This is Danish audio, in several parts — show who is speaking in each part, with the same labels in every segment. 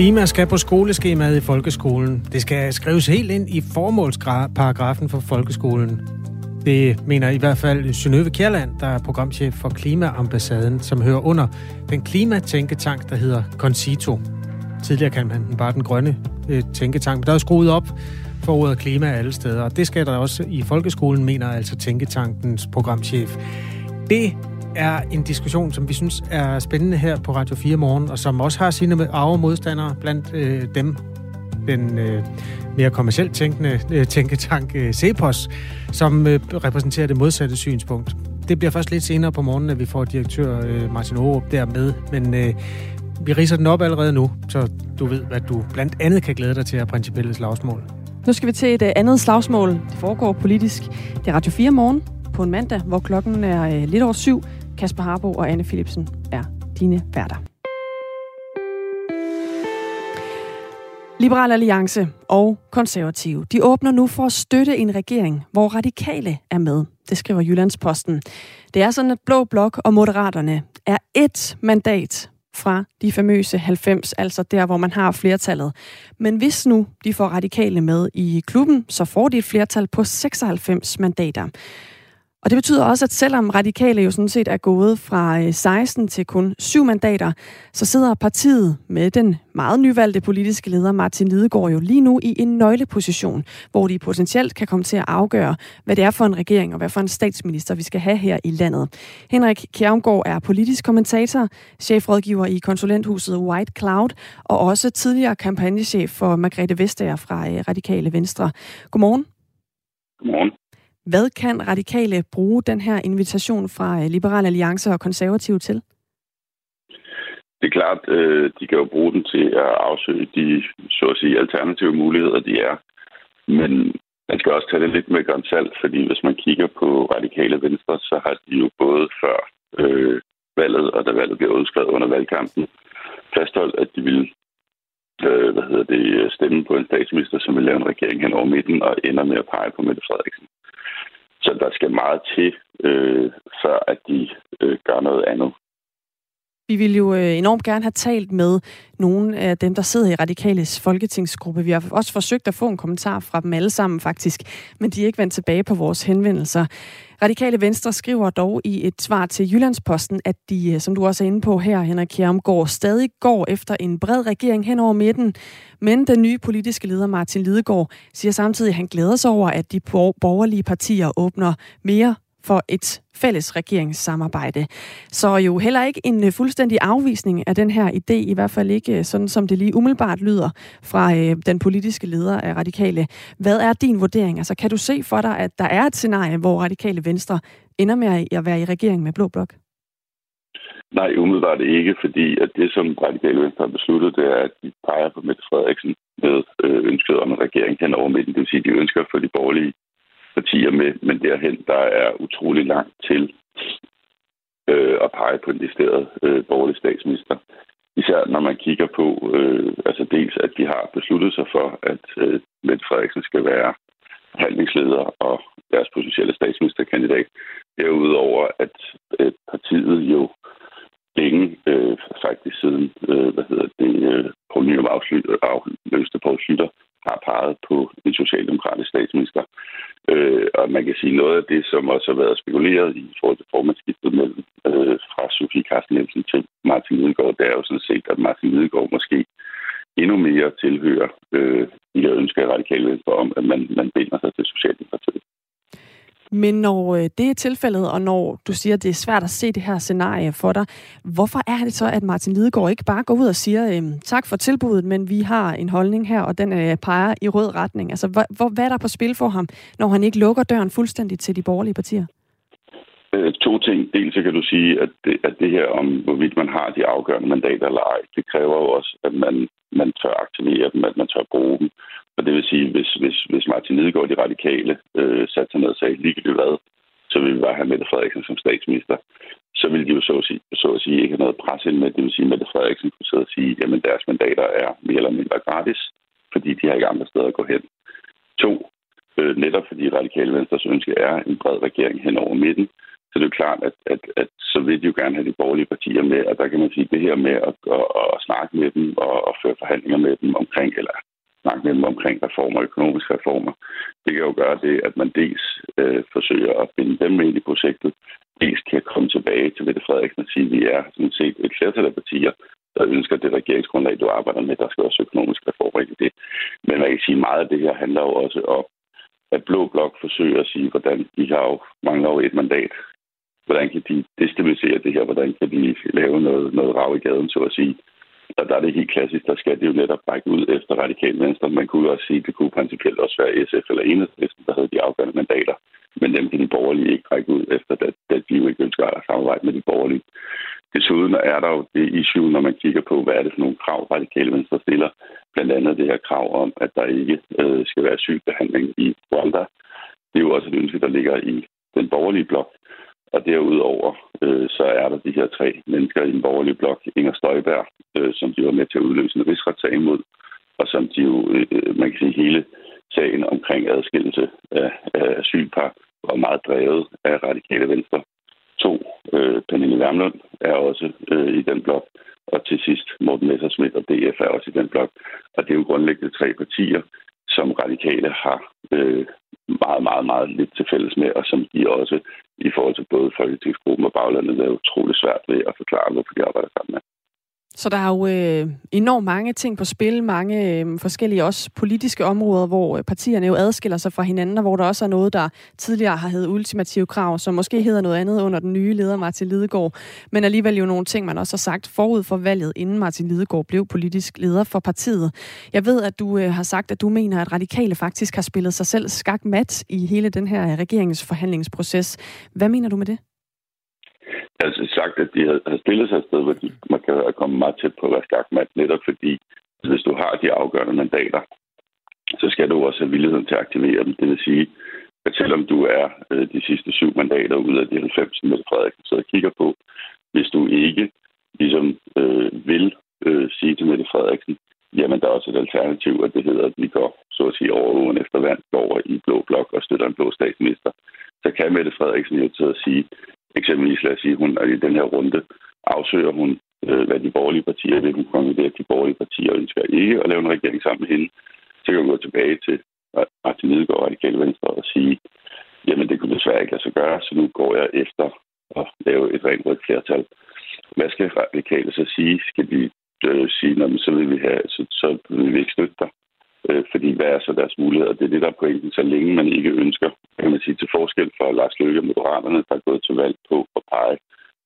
Speaker 1: Klima skal på skoleskemaet i folkeskolen. Det skal skrives helt ind i formålsparagrafen for folkeskolen. Det mener i hvert fald Synøve Kjærland, der er programchef for Klimaambassaden, som hører under den klimatænketank, der hedder Concito. Tidligere kan man den bare den grønne øh, tænketank, men der er skruet op for ordet klima alle steder, og det skal der også i folkeskolen, mener altså Tænketankens programchef. Det er en diskussion, som vi synes er spændende her på Radio 4 Morgen, og som også har sine arve modstandere blandt øh, dem, den øh, mere kommercielt tænkende øh, tænketank øh, Cepos, som øh, repræsenterer det modsatte synspunkt. Det bliver først lidt senere på morgenen, at vi får direktør øh, Martin Aarup der med, men øh, vi riser den op allerede nu, så du ved, hvad du blandt andet kan glæde dig til at principielle slagsmål.
Speaker 2: Nu skal vi til et øh, andet slagsmål. Det foregår politisk. Det er Radio 4 morgen på en mandag, hvor klokken er øh, lidt over syv. Kasper Harbo og Anne Philipsen er dine værter. Liberal Alliance og Konservative, de åbner nu for at støtte en regering, hvor radikale er med. Det skriver Jyllandsposten. Det er sådan, at Blå Blok og Moderaterne er et mandat fra de famøse 90, altså der, hvor man har flertallet. Men hvis nu de får radikale med i klubben, så får de et flertal på 96 mandater. Og det betyder også, at selvom radikale jo sådan set er gået fra øh, 16 til kun 7 mandater, så sidder partiet med den meget nyvalgte politiske leder Martin Lidegaard jo lige nu i en nøgleposition, hvor de potentielt kan komme til at afgøre, hvad det er for en regering og hvad for en statsminister, vi skal have her i landet. Henrik Kjærmgaard er politisk kommentator, chefrådgiver i konsulenthuset White Cloud og også tidligere kampagnechef for Margrethe Vestager fra øh, Radikale Venstre. Godmorgen.
Speaker 3: Godmorgen.
Speaker 2: Hvad kan radikale bruge den her invitation fra øh, Liberal Alliance og Konservative til?
Speaker 3: Det er klart, øh, de kan jo bruge den til at afsøge de, så at sige, alternative muligheder, de er. Men man skal også tage det lidt med grænsalt, fordi hvis man kigger på radikale venstre, så har de jo både før øh, valget, og da valget blev udskrevet under valgkampen, fastholdt, at de ville øh, hvad hedder det, stemme på en statsminister, som vil lave en regering hen over midten og ender med at pege på Mette Frederiksen. Så der skal meget til, øh, før at de øh, gør noget andet.
Speaker 2: Vi ville jo øh, enormt gerne have talt med nogle af dem, der sidder i Radikales folketingsgruppe. Vi har også forsøgt at få en kommentar fra dem alle sammen faktisk, men de er ikke vendt tilbage på vores henvendelser. Radikale Venstre skriver dog i et svar til Jyllandsposten, at de, øh, som du også er inde på her, Henrik Kjærmgaard, stadig går efter en bred regering hen over midten. Men den nye politiske leder Martin Lidegaard siger samtidig, at han glæder sig over, at de borgerlige partier åbner mere for et fælles regeringssamarbejde. Så jo heller ikke en øh, fuldstændig afvisning af den her idé, i hvert fald ikke øh, sådan, som det lige umiddelbart lyder fra øh, den politiske leder af Radikale. Hvad er din vurdering? Altså, kan du se for dig, at der er et scenarie, hvor Radikale Venstre ender med at være i regering med Blå Blok?
Speaker 3: Nej, umiddelbart ikke, fordi at det, som Radikale Venstre har besluttet, det er, at de peger på Mette Frederiksen med øh, ønsket om en regering hen over midten. Det vil sige, at de ønsker for de borgerlige partier med, men derhen, der er utrolig langt til øh, at pege på en listeret øh, borgerlig statsminister. Især når man kigger på, øh, altså dels at de har besluttet sig for, at øh, Mette Frederiksen skal være handlingsleder og deres potentielle statsministerkandidat. Derudover, at øh, partiet jo længe, øh, faktisk siden, øh, hvad hedder det, øh, Poul Nyrup afløste Poul Schlüter, har peget på en socialdemokratisk statsminister. Øh, og man kan sige noget af det, som også har været spekuleret i forhold til formandsskiftet mellem øh, fra Sofie Carsten Jensen til Martin Lidegaard, det er jo sådan set, at Martin Lidegaard måske endnu mere tilhører øh, de her ønsker i radikale venstre om, at man, man binder sig til Socialdemokratiet.
Speaker 2: Men når øh, det er tilfældet, og når du siger, at det er svært at se det her scenarie for dig, hvorfor er det så, at Martin Lidegaard ikke bare går ud og siger, øhm, tak for tilbuddet, men vi har en holdning her, og den øh, peger i rød retning? Altså, hvor, hvad er der på spil for ham, når han ikke lukker døren fuldstændig til de borgerlige partier?
Speaker 3: Øh, to ting. Dels så kan du sige, at det, at det her om, hvorvidt man har de afgørende mandater eller ej, det kræver jo også, at man, man tør aktivere dem, at man tør bruge dem. Og det vil sige, hvis, hvis, hvis Martin Lidegaard de radikale øh, satte sig ned og sagde ligegyldigt hvad, så vil vi bare have Mette Frederiksen som statsminister. Så vil de jo så at sige, så at sige ikke have noget pres ind med. Det vil sige, at Mette Frederiksen kunne sidde og sige, jamen deres mandater er mere eller mindre gratis, fordi de har ikke andre steder at gå hen. To, øh, netop fordi radikale venstres ønske er en bred regering hen over midten, Så det er jo klart, at, at, at så vil de jo gerne have de borgerlige partier med, og der kan man sige, at det her med at, at, at snakke med dem og at føre forhandlinger med dem omkring, eller snakke med dem omkring reformer, økonomiske reformer, det kan jo gøre det, at man dels øh, forsøger at binde dem ind i projektet, dels kan komme tilbage til Mette Frederiksen og sige, at vi er sådan set et flertal af partier, der ønsker det regeringsgrundlag, du arbejder med, der skal også økonomiske reformer i det. Men man kan sige, at meget af det her handler jo også om, at Blå Blok forsøger at sige, hvordan de har jo mange år et mandat. Hvordan kan de destabilisere det her? Hvordan kan de lave noget, noget rav i gaden, så at sige? Der, der er det helt klassisk, der skal det jo netop række ud efter radikal venstre. Man kunne også sige, at det kunne principielt også være SF eller Enhedslisten, der havde de afgørende mandater. Men dem kan de borgerlige ikke række ud efter, da, da de jo ikke ønsker at samarbejde med de borgerlige. Desuden er der jo det issue, når man kigger på, hvad er det for nogle krav, radikale venstre stiller. Blandt andet det her krav om, at der ikke øh, skal være sygbehandling i Rwanda. Det er jo også et ønske, der ligger i den borgerlige blok. Og derudover øh, så er der de her tre mennesker i den borgerlige blok, Inger Støjberg, øh, som de var med til at udløse en rigsretssag imod, og som de jo, øh, man kan sige, hele sagen omkring adskillelse af, af asylpar var meget drevet af radikale venstre. To, øh, Pernille Wermlund er også øh, i den blok, og til sidst Morten Messersmith og DF er også i den blok. Og det er jo grundlæggende tre partier, som radikale har øh, meget, meget, meget lidt til fælles med, og som de også i forhold til både Folketingsgruppen og baglandet er utrolig svært ved at forklare, hvorfor de arbejder sammen med.
Speaker 2: Så der er jo øh, enormt mange ting på spil, mange øh, forskellige også politiske områder, hvor øh, partierne jo adskiller sig fra hinanden, og hvor der også er noget, der tidligere har heddet ultimative krav, som måske hedder noget andet under den nye leder Martin Lidegaard, men alligevel jo nogle ting, man også har sagt forud for valget, inden Martin Lidegaard blev politisk leder for partiet. Jeg ved, at du øh, har sagt, at du mener, at radikale faktisk har spillet sig selv skakmat i hele den her øh, regeringsforhandlingsproces. Hvad mener du med det?
Speaker 3: Jeg altså sagt, at de har stillet sig et sted, hvor de, man kan komme meget tæt på at være skakmat, netop fordi, hvis du har de afgørende mandater, så skal du også have villigheden til at aktivere dem. Det vil sige, at selvom du er øh, de sidste syv mandater ud af de 90, Mette Frederiksen sidder og kigger på, hvis du ikke ligesom øh, vil øh, sige til Mette Frederiksen, jamen der er også et alternativ, at det hedder, at vi går så at sige over ugen efter vand, går over i blå blok og støtter en blå statsminister, så kan Mette Frederiksen jo til at sige, Eksempelvis, lad os sige, hun i den her runde afsøger hun, øh, hvad de borgerlige partier vil. Hun konkluderer, at de borgerlige partier ønsker ikke at lave en regering sammen med hende. Så kan hun gå tilbage til Martin Lidegaard og Radikale Venstre og sige, jamen det kunne desværre ikke lade sig gøre, så nu går jeg efter at lave et rent rødt flertal. Hvad skal radikale så sige? Skal de øh, sige, så vil vi have, så, så vil vi ikke støtte dig? Øh, fordi hvad er så deres muligheder? Det er det, der er pointen. Så længe man ikke ønsker, kan man sige, til forskel for Lars Løkke og Moderaterne, der er gået til valg på at pege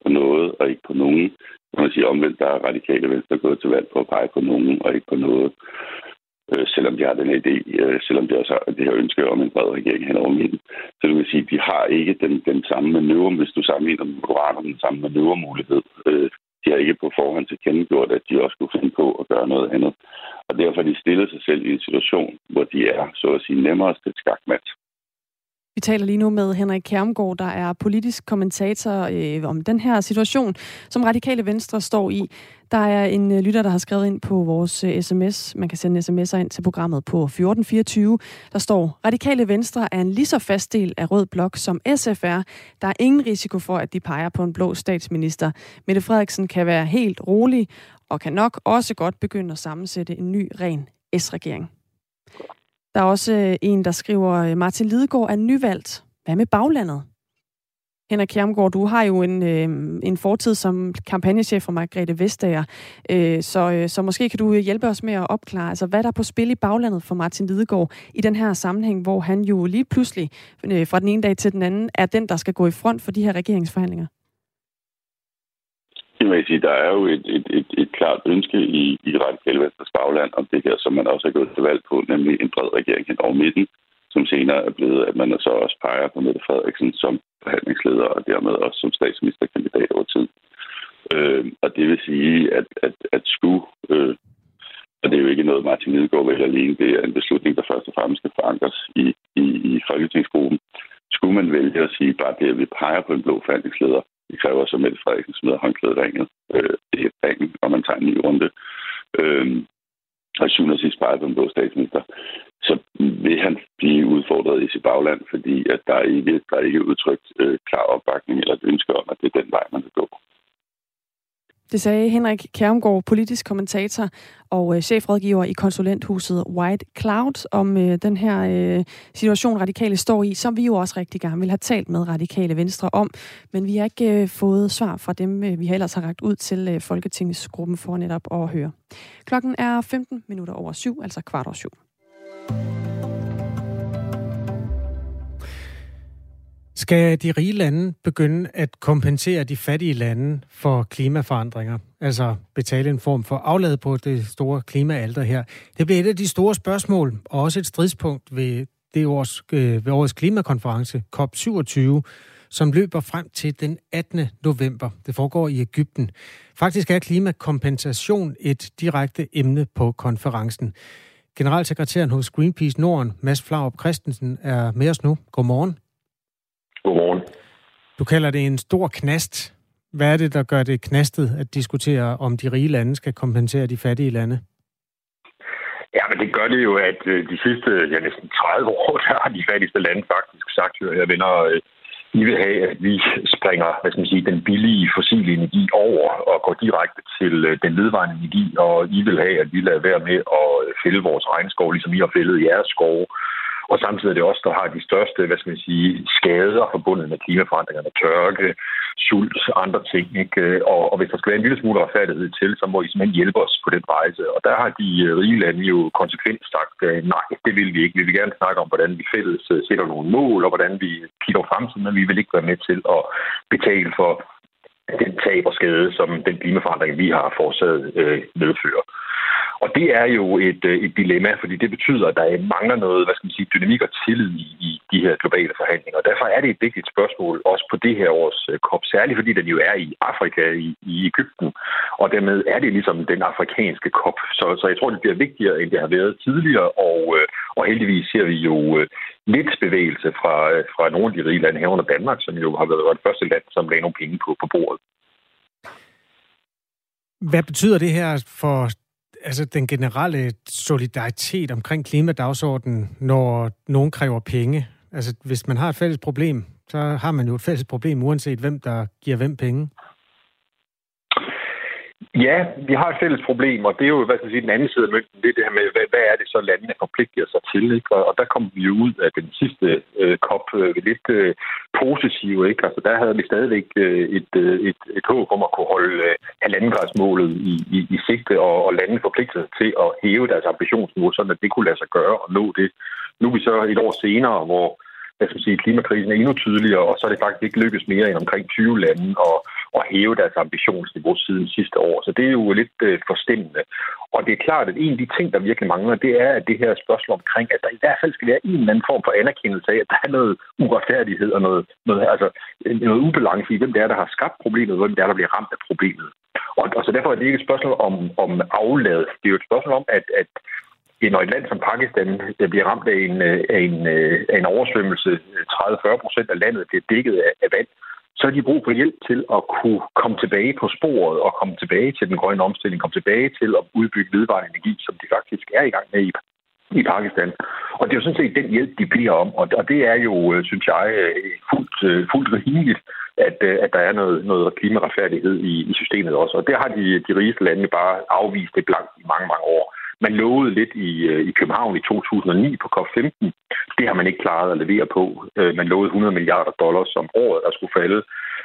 Speaker 3: på noget og ikke på nogen. Kan man sige omvendt, der er radikale venstre gået til valg på at pege på nogen og ikke på noget. Øh, selvom de har den idé, øh, selvom de også har det her ønske om en bred regering hen over midten. Så du kan sige, at de har ikke den, den samme manøvre, hvis du sammenligner med Moderaterne, den samme manøvremulighed. Øh, de har ikke på forhånd tilkendegjort, at de også kunne finde på at gøre noget andet. Og derfor har de stillet sig selv i en situation, hvor de er, så at sige, nemmere til skakmat.
Speaker 2: Vi taler lige nu med Henrik Kjermgaard, der er politisk kommentator øh, om den her situation, som Radikale Venstre står i. Der er en øh, lytter, der har skrevet ind på vores øh, sms. Man kan sende sms'er ind til programmet på 1424. Der står, Radikale Venstre er en lige så fast del af Rød Blok som SF er. Der er ingen risiko for, at de peger på en blå statsminister. Mette Frederiksen kan være helt rolig og kan nok også godt begynde at sammensætte en ny, ren S-regering. Der er også øh, en, der skriver, øh, Martin Lidegaard er nyvalgt. Hvad med baglandet? Henrik Kjermgaard, du har jo en, øh, en fortid som kampagnechef for Margrethe Vestager, øh, så, øh, så måske kan du øh, hjælpe os med at opklare, altså, hvad der er på spil i baglandet for Martin Lidegaard i den her sammenhæng, hvor han jo lige pludselig øh, fra den ene dag til den anden er den, der skal gå i front for de her regeringsforhandlinger
Speaker 3: politimæssigt, der er jo et, et, et, et klart ønske i, i Radikale Venstres bagland om det her, som man også har gået til valg på, nemlig en bred regering hen over midten, som senere er blevet, at man så også peger på Mette Frederiksen som forhandlingsleder og dermed også som statsministerkandidat over tid. Øh, og det vil sige, at, at, at skulle, øh, og det er jo ikke noget, Martin Lidegaard vil alene, det er en beslutning, der først og fremmest skal forankres i, i, i Folketingsgruppen. Skulle man vælge at sige, bare det, at vi peger på en blå forhandlingsleder, det kræver så, at Mette Frederiksen smider håndklædet ringet. Øh, det er ringen, og man tager en ny runde. Øh, og syvende og sidst peger på en blå statsminister, så vil han blive udfordret i sit bagland, fordi at der er ikke, der er ikke udtrykt øh, klar opbakning eller et ønske om, at det er den vej, man skal gå.
Speaker 2: Det sagde Henrik Kærmgaard, politisk kommentator og øh, chefrådgiver i konsulenthuset White Cloud, om øh, den her øh, situation, radikale står i, som vi jo også rigtig gerne vil have talt med radikale venstre om. Men vi har ikke øh, fået svar fra dem, øh, vi har ellers har ragt ud til øh, Folketingsgruppen for netop at høre. Klokken er 15 minutter over syv, altså kvart over syv.
Speaker 1: Skal de rige lande begynde at kompensere de fattige lande for klimaforandringer? Altså betale en form for aflad på det store klimaalter her. Det bliver et af de store spørgsmål, og også et stridspunkt ved, det års, øh, ved årets klimakonference COP27, som løber frem til den 18. november. Det foregår i Ægypten. Faktisk er klimakompensation et direkte emne på konferencen. Generalsekretæren hos Greenpeace Norden, Mads Flaup Christensen, er med os nu. Godmorgen.
Speaker 4: Godmorgen.
Speaker 1: Du kalder det en stor knast. Hvad er det, der gør det knastet at diskutere, om de rige lande skal kompensere de fattige lande?
Speaker 4: Ja, men det gør det jo, at øh, de sidste ja, næsten 30 år, der har de fattigste lande faktisk sagt, at venner, øh, I vil have, at vi springer hvad skal man sige, den billige fossile energi over og går direkte til øh, den vedvarende energi, og I vil have, at vi lader være med at fælde vores regnskov, ligesom I har fældet jeres skove. Og samtidig er det også, der har de største, hvad skal man sige, skader forbundet med klimaforandringerne, tørke, sult, andre ting. Ikke? Og, og hvis der skal være en lille smule retfærdighed til, så må I simpelthen hjælpe os på den rejse. Og der har de øh, rige lande jo konsekvent sagt, øh, nej, det vil vi ikke. Vi vil gerne snakke om, hvordan vi fælles øh, sætter nogle mål, og hvordan vi kigger fremtiden, men vi vil ikke være med til at betale for den tab og skade, som den klimaforandring, vi har forårsaget, øh, medfører. Og det er jo et, øh, et dilemma, fordi det betyder, at der mangler noget hvad skal man sige, dynamik og tillid i, i de her globale forhandlinger. Og derfor er det et vigtigt spørgsmål, også på det her års øh, COP, særligt fordi den jo er i Afrika, i, i Ægypten, og dermed er det ligesom den afrikanske COP. Så, så jeg tror, det bliver vigtigere, end det har været tidligere, og, øh, og heldigvis ser vi jo lidt bevægelse fra, fra nogle af de rige lande herunder Danmark, som jo har været det første land, som lagde nogle penge på, på bordet.
Speaker 1: Hvad betyder det her for altså den generelle solidaritet omkring klimadagsordenen, når nogen kræver penge? Altså, hvis man har et fælles problem, så har man jo et fælles problem, uanset hvem der giver hvem penge.
Speaker 4: Ja, vi har et fælles problem, og det er jo hvad skal jeg sige, den anden side af mønten, det er det her med, hvad, hvad er det så landene forpligter sig til, ikke? Og, og der kom vi jo ud af den sidste øh, COP øh, lidt øh, positive, ikke? Altså der havde vi stadigvæk øh, et, øh, et, et håb om at kunne holde øh, halvandengradsmålet i, i, i sigte, og, og landene forpligtede sig til at hæve deres ambitionsniveau, sådan at det kunne lade sig gøre og nå det. Nu er vi så et år senere, hvor hvad skal man sige, klimakrisen er endnu tydeligere, og så er det faktisk ikke lykkes mere end omkring 20 lande at, at hæve deres ambitionsniveau siden sidste år. Så det er jo lidt øh, forstemmende. Og det er klart, at en af de ting, der virkelig mangler, det er at det her spørgsmål omkring, at der i hvert fald skal være en eller anden form for anerkendelse af, at der er noget uretfærdighed og noget, noget, altså, noget ubalance i, hvem det er, der har skabt problemet, og hvem det er, der bliver ramt af problemet. Og, og så derfor er det ikke et spørgsmål om, om aflad. Det er jo et spørgsmål om, at, at når et land som Pakistan der bliver ramt af en, øh, af en, øh, af en oversvømmelse, øh, 30-40 procent af landet bliver dækket af, af vand, så har de brug for hjælp til at kunne komme tilbage på sporet og komme tilbage til den grønne omstilling, komme tilbage til at udbygge vedvarende energi, som de faktisk er i gang med i, i Pakistan. Og det er jo sådan set den hjælp, de bliver om, og, og det er jo, synes jeg, fuldt, fuldt rimeligt, at, at der er noget, noget klimaretfærdighed i, i systemet også. Og det har de, de rigeste lande bare afvist det blankt i mange, mange år. Man lovede lidt i, øh, i København i 2009 på COP15. Det har man ikke klaret at levere på. Øh, man lovede 100 milliarder dollars om året, der skulle falde.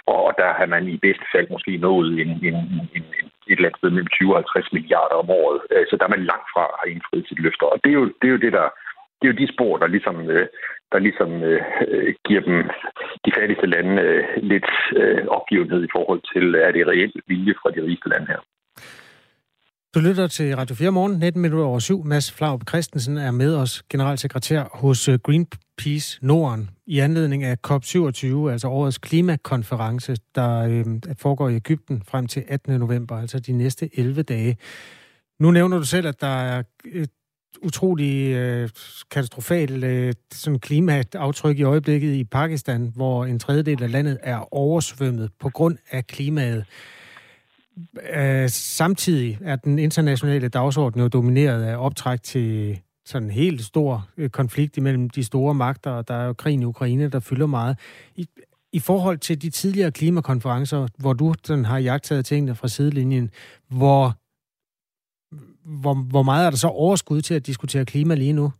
Speaker 4: Og der har man i bedste fald måske nået en, en, en, en, et eller andet sted mellem 20 og 50 milliarder om året. Øh, så der er man langt fra at have indfriet sit løfter. Og det er jo det, er jo det der det er jo de spor, der ligesom, der ligesom øh, giver dem, de fattigste lande, øh, lidt øh, opgivenhed i forhold til, er det reelt vilje fra de rigeste lande her.
Speaker 1: Du lytter til Radio 4 morgen, 19 minutter over syv. Mads Flaup Christensen er med os, generalsekretær hos øh, Greenpeace Norden, i anledning af COP27, altså årets klimakonference, der øh, foregår i Ægypten frem til 18. november, altså de næste 11 dage. Nu nævner du selv, at der er et utrolig øh, katastrofalt øh, sådan klimaaftryk i øjeblikket i Pakistan, hvor en tredjedel af landet er oversvømmet på grund af klimaet. Øh, samtidig er den internationale dagsorden jo domineret af optræk til sådan en helt stor øh, konflikt imellem de store magter, og der er jo krigen i Ukraine, der fylder meget. I, i forhold til de tidligere klimakonferencer, hvor du sådan har jagtet tingene fra sidelinjen, hvor, hvor, hvor meget er der så overskud til at diskutere klima lige nu?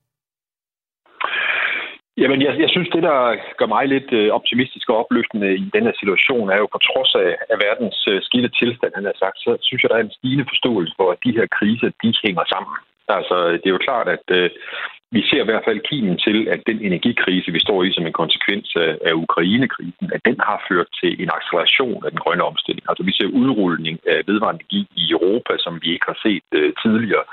Speaker 4: Jamen, jeg, jeg synes, det, der gør mig lidt øh, optimistisk og opløftende i denne situation, er jo på trods af, af verdens øh, skidte tilstand, han har sagt, så synes jeg, der er en stigende forståelse for, at de her kriser, de hænger sammen. Altså, det er jo klart, at øh, vi ser i hvert fald kimen til, at den energikrise, vi står i som en konsekvens af, af at den har ført til en acceleration af den grønne omstilling. Altså vi ser udrulning af vedvarende energi i Europa, som vi ikke har set uh, tidligere.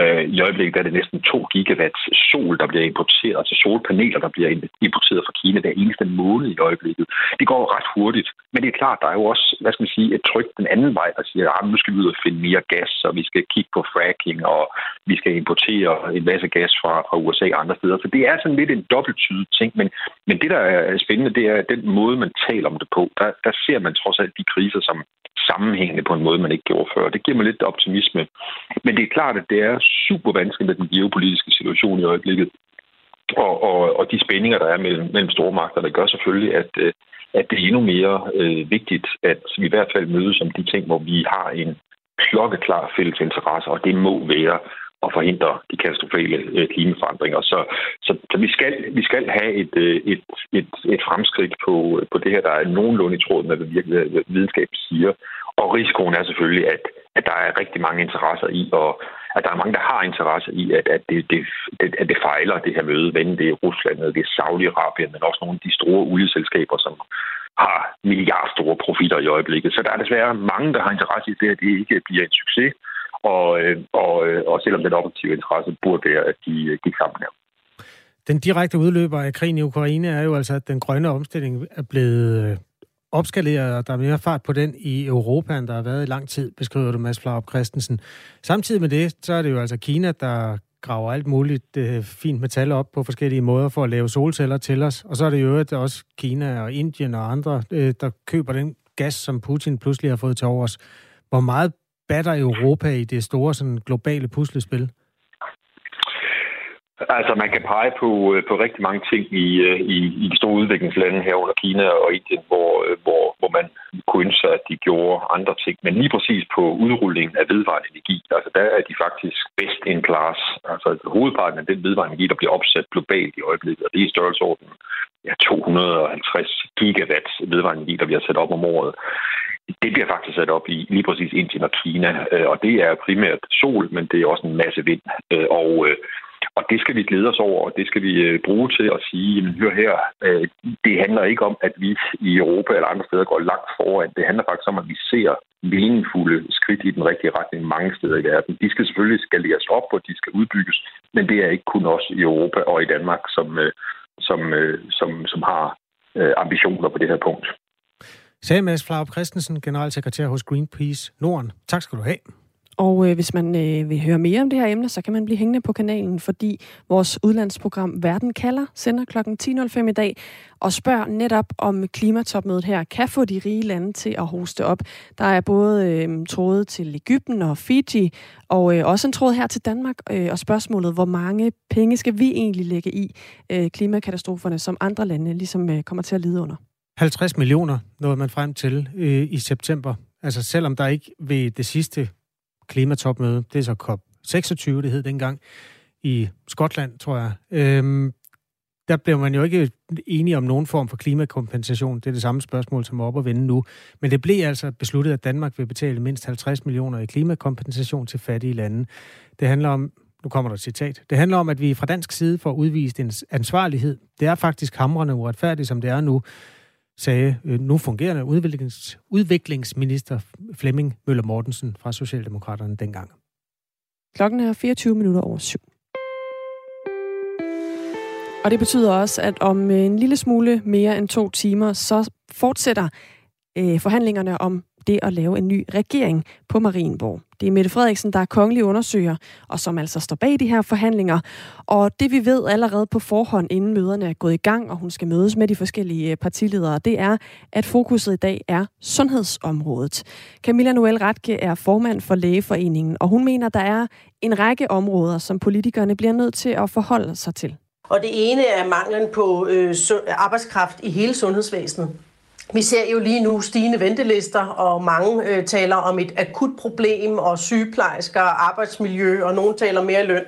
Speaker 4: Uh, I øjeblikket er det næsten 2 gigawatt sol, der bliver importeret, altså solpaneler, der bliver importeret fra Kina hver eneste måned i øjeblikket. Det går ret hurtigt, men det er klart, der er jo også, hvad skal man sige, et tryk den anden vej, der siger, ah, at nu skal vi ud og finde mere gas, og vi skal kigge på fracking, og vi skal importere en masse gas fra fra USA og andre steder. Så det er sådan lidt en dobbelttydig ting, men, men det, der er spændende, det er den måde, man taler om det på. Der, der ser man trods alt de kriser som sammenhængende på en måde, man ikke gjorde før. Det giver mig lidt optimisme. Men det er klart, at det er super vanskeligt med den geopolitiske situation i øjeblikket. Og, og, og de spændinger, der er mellem, mellem store magter, der gør selvfølgelig, at, øh, at det er endnu mere øh, vigtigt, at vi i hvert fald mødes om de ting, hvor vi har en klokkeklar fælles interesse, og det må være at forhindre de katastrofale øh, klimaforandringer. Så, så, så vi, skal, vi skal have et, øh, et, et, et fremskridt på, på det her, der er nogenlunde i tråd med, hvad videnskab siger. Og risikoen er selvfølgelig, at, at der er rigtig mange interesser i, og at der er mange, der har interesse i, at, at, det, det, at det fejler det her møde, hvad det er Rusland, det er Saudi-Arabien, men også nogle af de store olieselskaber, som har milliardstore profitter i øjeblikket. Så der er desværre mange, der har interesse i det, at det ikke bliver en succes. Og, øh, og, øh, og selvom den objektive interesse burde være, at de øh, gik sammen her.
Speaker 1: Den direkte udløber af krigen i Ukraine er jo altså, at den grønne omstilling er blevet opskaleret, og der er mere fart på den i Europa, end der har været i lang tid, beskriver du, Mads Flaup Christensen. Samtidig med det, så er det jo altså Kina, der graver alt muligt øh, fint metal op på forskellige måder for at lave solceller til os. Og så er det jo også Kina og Indien og andre, øh, der køber den gas, som Putin pludselig har fået til overs. Hvor meget batter Europa i det store sådan, globale puslespil?
Speaker 4: Altså, man kan pege på, øh, på rigtig mange ting i, øh, i, i de store udviklingslande her under Kina og Indien, hvor, øh, hvor, hvor man kunne ønske sig, at de gjorde andre ting. Men lige præcis på udrullingen af vedvarende energi, altså der er de faktisk best in class. Altså hovedparten af den vedvarende energi, der bliver opsat globalt i øjeblikket, og det er i størrelsesorden ja, 250 gigawatt vedvarende energi, der bliver sat op om året det bliver faktisk sat op i lige præcis Indien og Kina, øh, og det er primært sol, men det er også en masse vind. Øh, og, øh, og det skal vi glæde os over, og det skal vi bruge til at sige, jamen hør her, det handler ikke om, at vi i Europa eller andre steder går langt foran. Det handler faktisk om, at vi ser meningsfulde skridt i den rigtige retning mange steder i verden. De skal selvfølgelig skaleres op, og de skal udbygges, men det er ikke kun os i Europa og i Danmark, som, som, som, som har ambitioner på det her punkt.
Speaker 1: Sagde Mads Flaup Christensen, generalsekretær hos Greenpeace Norden. Tak skal du have.
Speaker 2: Og øh, hvis man øh, vil høre mere om det her emne, så kan man blive hængende på kanalen, fordi vores udlandsprogram Verden kalder sender kl. 10.05 i dag og spørger netop om klimatopmødet her kan få de rige lande til at hoste op. Der er både øh, tråde til Ægypten og Fiji, og øh, også en tråd her til Danmark, øh, og spørgsmålet, hvor mange penge skal vi egentlig lægge i øh, klimakatastroferne, som andre lande ligesom øh, kommer til at lide under?
Speaker 1: 50 millioner nåede man frem til øh, i september. Altså selvom der ikke ved det sidste klimatopmøde, det er så COP26, det hed dengang, i Skotland, tror jeg, øh, der blev man jo ikke enige om nogen form for klimakompensation. Det er det samme spørgsmål, som er op at vende nu. Men det blev altså besluttet, at Danmark vil betale mindst 50 millioner i klimakompensation til fattige lande. Det handler om, nu kommer der et citat, det handler om, at vi fra dansk side får udvist en ansvarlighed. Det er faktisk hamrende uretfærdigt, som det er nu, sagde øh, nu fungerende udviklings, udviklingsminister Flemming Møller Mortensen fra Socialdemokraterne dengang.
Speaker 2: Klokken er 24 minutter over syv. Og det betyder også, at om øh, en lille smule mere end to timer, så fortsætter øh, forhandlingerne om det at lave en ny regering på Marienborg. Det er Mette Frederiksen, der er kongelig undersøger, og som altså står bag de her forhandlinger. Og det vi ved allerede på forhånd, inden møderne er gået i gang, og hun skal mødes med de forskellige øh, partiledere, det er, at fokuset i dag er sundhedsområdet. Camilla Noel Ratke er formand for Lægeforeningen, og hun mener, der er en række områder, som politikerne bliver nødt til at forholde sig til.
Speaker 5: Og det ene er manglen på øh, arbejdskraft i hele sundhedsvæsenet. Vi ser jo lige nu stigende ventelister, og mange øh, taler om et akut problem, og sygeplejersker, arbejdsmiljø, og nogen taler mere løn.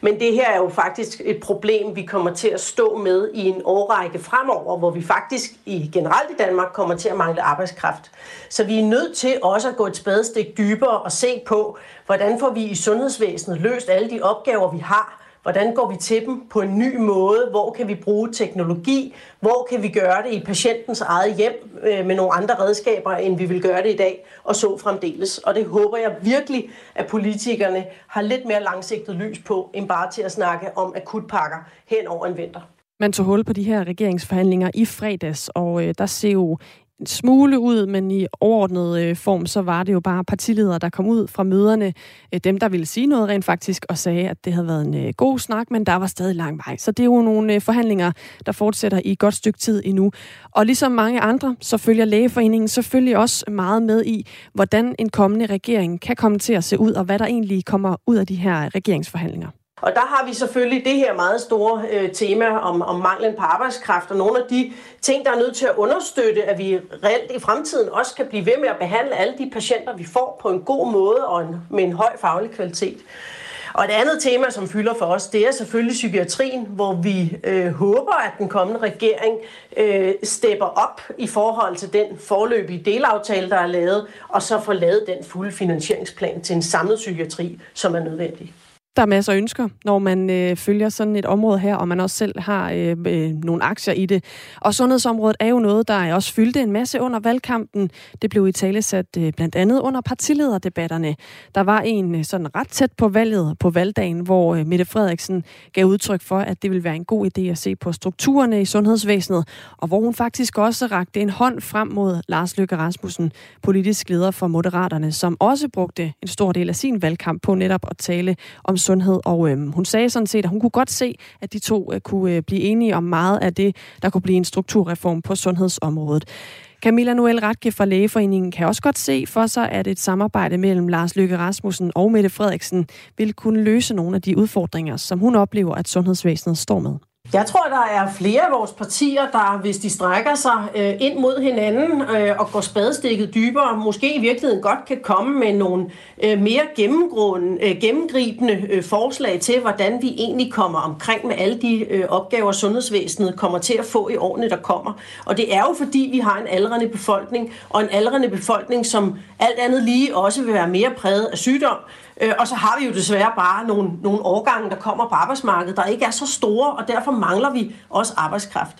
Speaker 5: Men det her er jo faktisk et problem, vi kommer til at stå med i en årrække fremover, hvor vi faktisk i generelt i Danmark kommer til at mangle arbejdskraft. Så vi er nødt til også at gå et spadestik dybere og se på, hvordan får vi i sundhedsvæsenet løst alle de opgaver, vi har, Hvordan går vi til dem på en ny måde? Hvor kan vi bruge teknologi? Hvor kan vi gøre det i patientens eget hjem øh, med nogle andre redskaber, end vi vil gøre det i dag, og så fremdeles. Og det håber jeg virkelig, at politikerne har lidt mere langsigtet lys på, end bare til at snakke om akutpakker hen over en vinter.
Speaker 2: Man tog hul på de her regeringsforhandlinger i fredags, og øh, der ser jo en smule ud, men i overordnet øh, form, så var det jo bare partiledere, der kom ud fra møderne. Øh, dem, der ville sige noget rent faktisk, og sagde, at det havde været en øh, god snak, men der var stadig lang vej. Så det er jo nogle øh, forhandlinger, der fortsætter i et godt stykke tid endnu. Og ligesom mange andre, så følger Lægeforeningen selvfølgelig også meget med i, hvordan en kommende regering kan komme til at se ud, og hvad der egentlig kommer ud af de her regeringsforhandlinger.
Speaker 5: Og der har vi selvfølgelig det her meget store øh, tema om, om manglen på arbejdskraft, og nogle af de ting, der er nødt til at understøtte, at vi reelt i fremtiden også kan blive ved med at behandle alle de patienter, vi får på en god måde og en, med en høj faglig kvalitet. Og et andet tema, som fylder for os, det er selvfølgelig psykiatrien, hvor vi øh, håber, at den kommende regering øh, stepper op i forhold til den forløbige delaftale, der er lavet, og så får lavet den fulde finansieringsplan til en samlet psykiatri, som er nødvendig.
Speaker 2: Der er masser af ønsker, når man øh, følger sådan et område her, og man også selv har øh, øh, nogle aktier i det. Og sundhedsområdet er jo noget, der er også fyldte en masse under valgkampen. Det blev i tale sat øh, blandt andet under partilederdebatterne. Der var en øh, sådan ret tæt på valget på valgdagen, hvor øh, Mette Frederiksen gav udtryk for, at det ville være en god idé at se på strukturerne i sundhedsvæsenet, og hvor hun faktisk også rakte en hånd frem mod Lars Løkke Rasmussen, politisk leder for Moderaterne, som også brugte en stor del af sin valgkamp på netop at tale om sundhed, og øh, hun sagde sådan set, at hun kunne godt se, at de to øh, kunne øh, blive enige om meget af det, der kunne blive en strukturreform på sundhedsområdet. Camilla Noel Ratke fra Lægeforeningen kan også godt se for sig, at et samarbejde mellem Lars Løkke Rasmussen og Mette Frederiksen vil kunne løse nogle af de udfordringer, som hun oplever, at sundhedsvæsenet står med.
Speaker 5: Jeg tror, der er flere af vores partier, der, hvis de strækker sig øh, ind mod hinanden øh, og går spadestikket dybere, måske i virkeligheden godt kan komme med nogle øh, mere øh, gennemgribende øh, forslag til, hvordan vi egentlig kommer omkring med alle de øh, opgaver, sundhedsvæsenet kommer til at få i årene, der kommer. Og det er jo fordi, vi har en aldrende befolkning, og en aldrende befolkning, som alt andet lige også vil være mere præget af sygdom. Øh, og så har vi jo desværre bare nogle, nogle årgange, der kommer på arbejdsmarkedet, der ikke er så store, og derfor mangler vi også arbejdskraft.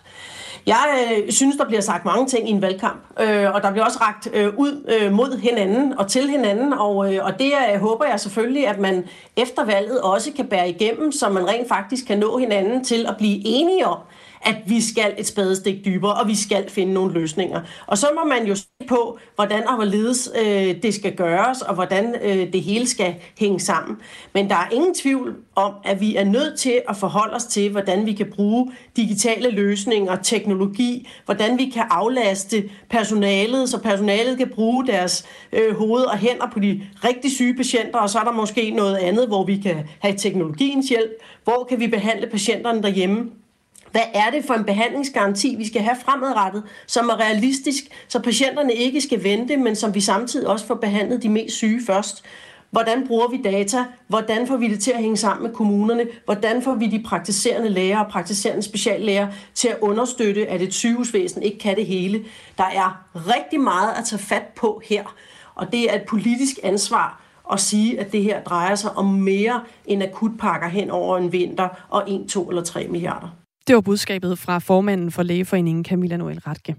Speaker 5: Jeg øh, synes, der bliver sagt mange ting i en valgkamp, øh, og der bliver også ragt øh, ud øh, mod hinanden og til hinanden, og, øh, og det øh, håber jeg selvfølgelig, at man efter valget også kan bære igennem, så man rent faktisk kan nå hinanden til at blive enige om, at vi skal et spadestik dybere, og vi skal finde nogle løsninger. Og så må man jo se på, hvordan og hvorledes øh, det skal gøres, og hvordan øh, det hele skal hænge sammen. Men der er ingen tvivl om, at vi er nødt til at forholde os til, hvordan vi kan bruge digitale løsninger, teknologi, hvordan vi kan aflaste personalet, så personalet kan bruge deres øh, hoved og hænder på de rigtig syge patienter, og så er der måske noget andet, hvor vi kan have teknologiens hjælp, hvor kan vi behandle patienterne derhjemme hvad er det for en behandlingsgaranti, vi skal have fremadrettet, som er realistisk, så patienterne ikke skal vente, men som vi samtidig også får behandlet de mest syge først? Hvordan bruger vi data? Hvordan får vi det til at hænge sammen med kommunerne? Hvordan får vi de praktiserende læger og praktiserende speciallæger til at understøtte, at et sygehusvæsen ikke kan det hele? Der er rigtig meget at tage fat på her, og det er et politisk ansvar at sige, at det her drejer sig om mere end akutpakker hen over en vinter og 1, 2 eller 3 milliarder.
Speaker 2: Det var budskabet fra formanden for Lægeforeningen, Camilla Noel Ratke.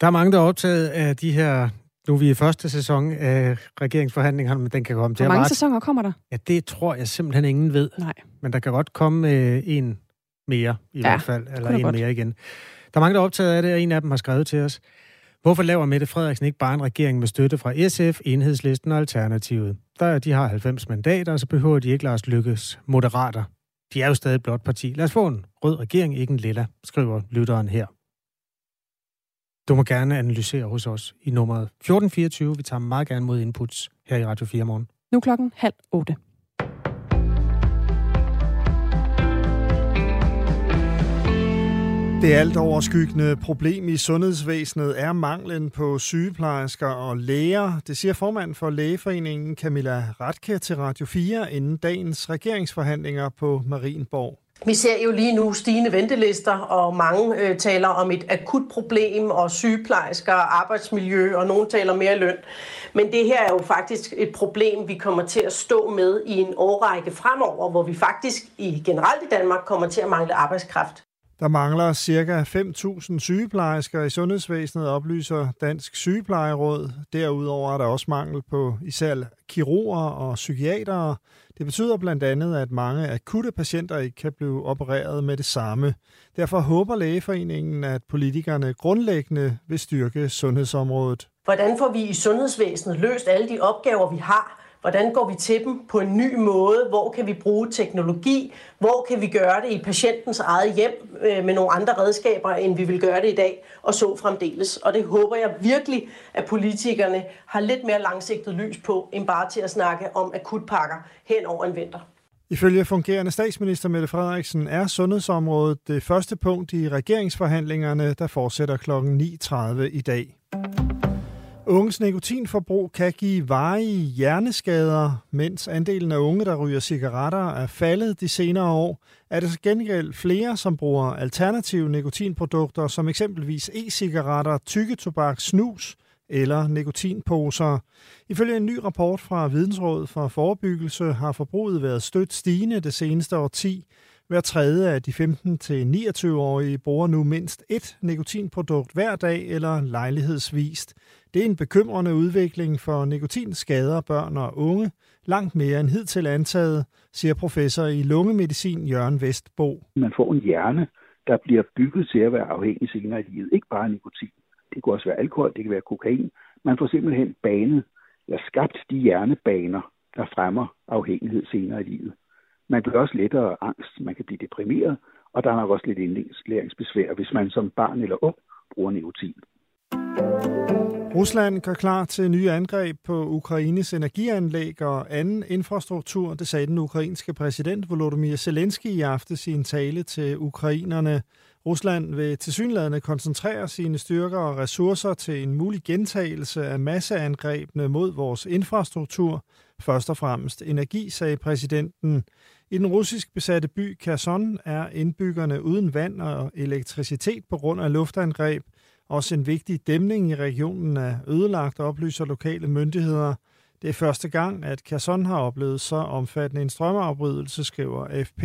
Speaker 1: Der er mange, der er optaget af de her nu er vi i første sæson af regeringsforhandlingerne, men den kan komme til
Speaker 2: Hvor mange sæsoner kommer der?
Speaker 1: Ja, det tror jeg simpelthen ingen ved.
Speaker 2: Nej.
Speaker 1: Men der kan godt komme øh, en mere, i ja, hvert fald. Eller en godt. mere igen. Der er mange, der er optaget af det, og en af dem har skrevet til os. Hvorfor laver Mette Frederiksen ikke bare en regering med støtte fra SF, Enhedslisten og Alternativet? Der de har 90 mandater, så behøver de ikke Lars Lykkes moderater. De er jo stadig et blot parti. Lad os få en rød regering, ikke en lilla, skriver lytteren her. Du må gerne analysere hos os i nummeret 1424. Vi tager meget gerne mod inputs her i Radio 4 morgen.
Speaker 2: Nu klokken halv otte.
Speaker 6: Det alt overskyggende problem i sundhedsvæsenet er manglen på sygeplejersker og læger. Det siger formanden for Lægeforeningen Camilla Ratke til Radio 4 inden dagens regeringsforhandlinger på Marienborg.
Speaker 5: Vi ser jo lige nu stigende ventelister, og mange øh, taler om et akut problem, og sygeplejersker, arbejdsmiljø, og nogen taler mere løn. Men det her er jo faktisk et problem, vi kommer til at stå med i en årrække fremover, hvor vi faktisk i generelt i Danmark kommer til at mangle arbejdskraft.
Speaker 6: Der mangler ca. 5.000 sygeplejersker i sundhedsvæsenet, oplyser Dansk Sygeplejeråd. Derudover er der også mangel på især kirurger og psykiatere. Det betyder blandt andet, at mange akutte patienter ikke kan blive opereret med det samme. Derfor håber Lægeforeningen, at politikerne grundlæggende vil styrke sundhedsområdet.
Speaker 5: Hvordan får vi i sundhedsvæsenet løst alle de opgaver, vi har? Hvordan går vi til dem på en ny måde? Hvor kan vi bruge teknologi? Hvor kan vi gøre det i patientens eget hjem øh, med nogle andre redskaber, end vi vil gøre det i dag, og så fremdeles. Og det håber jeg virkelig, at politikerne har lidt mere langsigtet lys på, end bare til at snakke om akutpakker hen over en vinter.
Speaker 6: Ifølge fungerende statsminister Mette Frederiksen er sundhedsområdet det første punkt i regeringsforhandlingerne, der fortsætter kl. 9.30 i dag. Unges nikotinforbrug kan give varige hjerneskader, mens andelen af unge, der ryger cigaretter, er faldet de senere år, er det så gengæld flere, som bruger alternative nikotinprodukter, som eksempelvis e-cigaretter, tykketobak, snus eller nikotinposer. Ifølge en ny rapport fra Vidensrådet for Forebyggelse har forbruget været stødt stigende det seneste årti. Hver tredje af de 15-29-årige bruger nu mindst et nikotinprodukt hver dag eller lejlighedsvist. Det er en bekymrende udvikling for nikotin skader børn og unge, langt mere end hidtil antaget, siger professor i lungemedicin Jørgen Vestbo.
Speaker 7: Man får en hjerne, der bliver bygget til at være afhængig senere i livet. Ikke bare nikotin. Det kan også være alkohol, det kan være kokain. Man får simpelthen banet, eller skabt de hjernebaner, der fremmer afhængighed senere i livet. Man bliver også lettere angst, man kan blive deprimeret, og der er nok også lidt indlæringsbesvær, hvis man som barn eller ung bruger nikotin.
Speaker 6: Rusland gør klar til nye angreb på Ukraines energianlæg og anden infrastruktur, det sagde den ukrainske præsident Volodymyr Zelensky i aften i en tale til ukrainerne. Rusland vil tilsyneladende koncentrere sine styrker og ressourcer til en mulig gentagelse af masseangrebene mod vores infrastruktur, først og fremmest energi, sagde præsidenten. I den russisk besatte by Kherson er indbyggerne uden vand og elektricitet på grund af luftangreb – også en vigtig dæmning i regionen er ødelagt, oplyser lokale myndigheder. Det er første gang, at Kherson har oplevet så omfattende en strømafbrydelse, skriver AFP.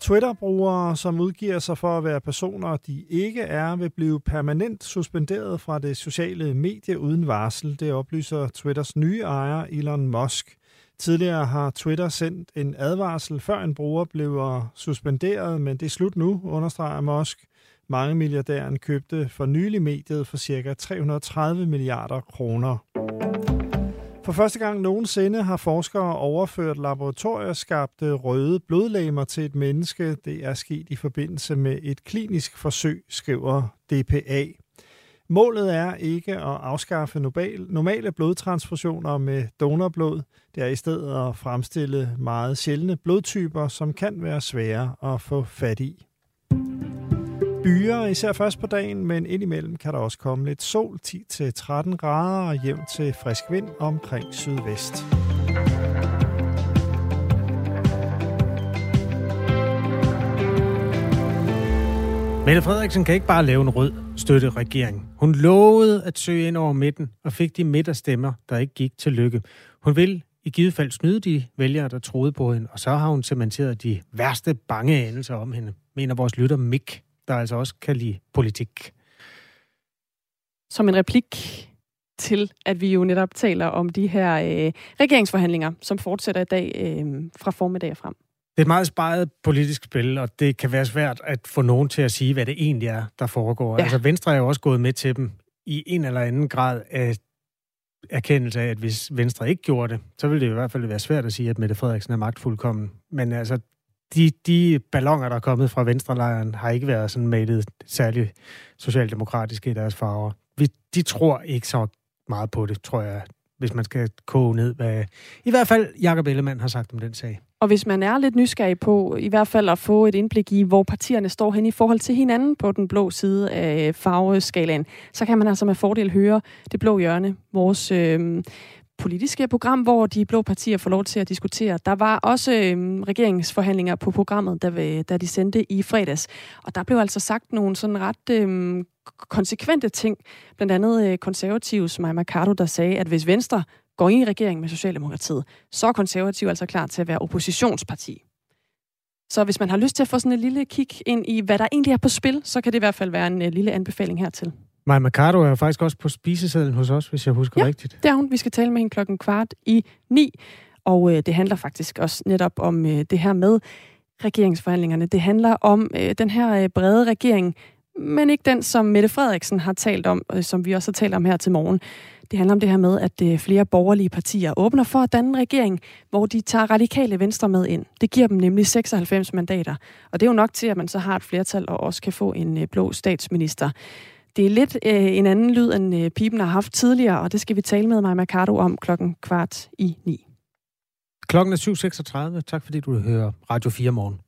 Speaker 6: Twitter-brugere, som udgiver sig for at være personer, de ikke er, vil blive permanent suspenderet fra det sociale medie uden varsel. Det oplyser Twitters nye ejer, Elon Musk. Tidligere har Twitter sendt en advarsel, før en bruger blev suspenderet, men det er slut nu, understreger Musk. Mange milliardæren købte for nylig mediet for ca. 330 milliarder kroner. For første gang nogensinde har forskere overført laboratorieskabte røde blodlegemer til et menneske. Det er sket i forbindelse med et klinisk forsøg, skriver DPA. Målet er ikke at afskaffe normale blodtransfusioner med donorblod. Det er i stedet at fremstille meget sjældne blodtyper, som kan være svære at få fat i byer, især først på dagen, men indimellem kan der også komme lidt sol, 10-13 grader og jævnt til frisk vind omkring sydvest.
Speaker 1: Mette Frederiksen kan ikke bare lave en rød støtteregering. Hun lovede at søge ind over midten og fik de midterstemmer, der ikke gik til lykke. Hun vil i givet fald snyde de vælgere, der troede på hende, og så har hun cementeret de værste bange anelser om hende, mener vores lytter Mick der altså også kan lide politik.
Speaker 2: Som en replik til, at vi jo netop taler om de her øh, regeringsforhandlinger, som fortsætter i dag øh, fra formiddag frem.
Speaker 1: Det er et meget sparet politisk spil, og det kan være svært at få nogen til at sige, hvad det egentlig er, der foregår. Ja. Altså Venstre er jo også gået med til dem i en eller anden grad af erkendelse af, at hvis Venstre ikke gjorde det, så ville det i hvert fald være svært at sige, at Mette Frederiksen er magtfuldkommen. Men altså, de, de ballonger, der er kommet fra venstrelejren, har ikke været sådan malet særligt socialdemokratiske i deres farver. Vi, de tror ikke så meget på det, tror jeg, hvis man skal koge ned, hvad i hvert fald Jakob Ellemann har sagt om den sag.
Speaker 2: Og hvis man er lidt nysgerrig på i hvert fald at få et indblik i, hvor partierne står hen i forhold til hinanden på den blå side af farveskalaen, så kan man altså med fordel høre det blå hjørne, vores øh, politiske program, hvor de blå partier får lov til at diskutere. Der var også øh, regeringsforhandlinger på programmet, da, da de sendte i fredags. Og der blev altså sagt nogle sådan ret øh, konsekvente ting. Blandt andet øh, konservativs Maja Mercado, der sagde, at hvis Venstre går ind i regering med Socialdemokratiet, så er konservativ altså klar til at være oppositionsparti. Så hvis man har lyst til at få sådan et lille kig ind i, hvad der egentlig er på spil, så kan det i hvert fald være en uh, lille anbefaling hertil.
Speaker 1: Maja Mercado er faktisk også på spisesedlen hos os, hvis jeg husker
Speaker 2: ja,
Speaker 1: rigtigt.
Speaker 2: det er hun. Vi skal tale med hende klokken kvart i ni. Og uh, det handler faktisk også netop om uh, det her med regeringsforhandlingerne. Det handler om uh, den her uh, brede regering, men ikke den, som Mette Frederiksen har talt om, øh, som vi også har talt om her til morgen. Det handler om det her med, at øh, flere borgerlige partier åbner for at danne en regering, hvor de tager radikale venstre med ind. Det giver dem nemlig 96 mandater. Og det er jo nok til, at man så har et flertal og også kan få en øh, blå statsminister. Det er lidt øh, en anden lyd, end øh, Pipen har haft tidligere, og det skal vi tale med mig Mercado om klokken kvart i ni.
Speaker 1: Klokken er 7.36. Tak fordi du hører Radio 4 morgen.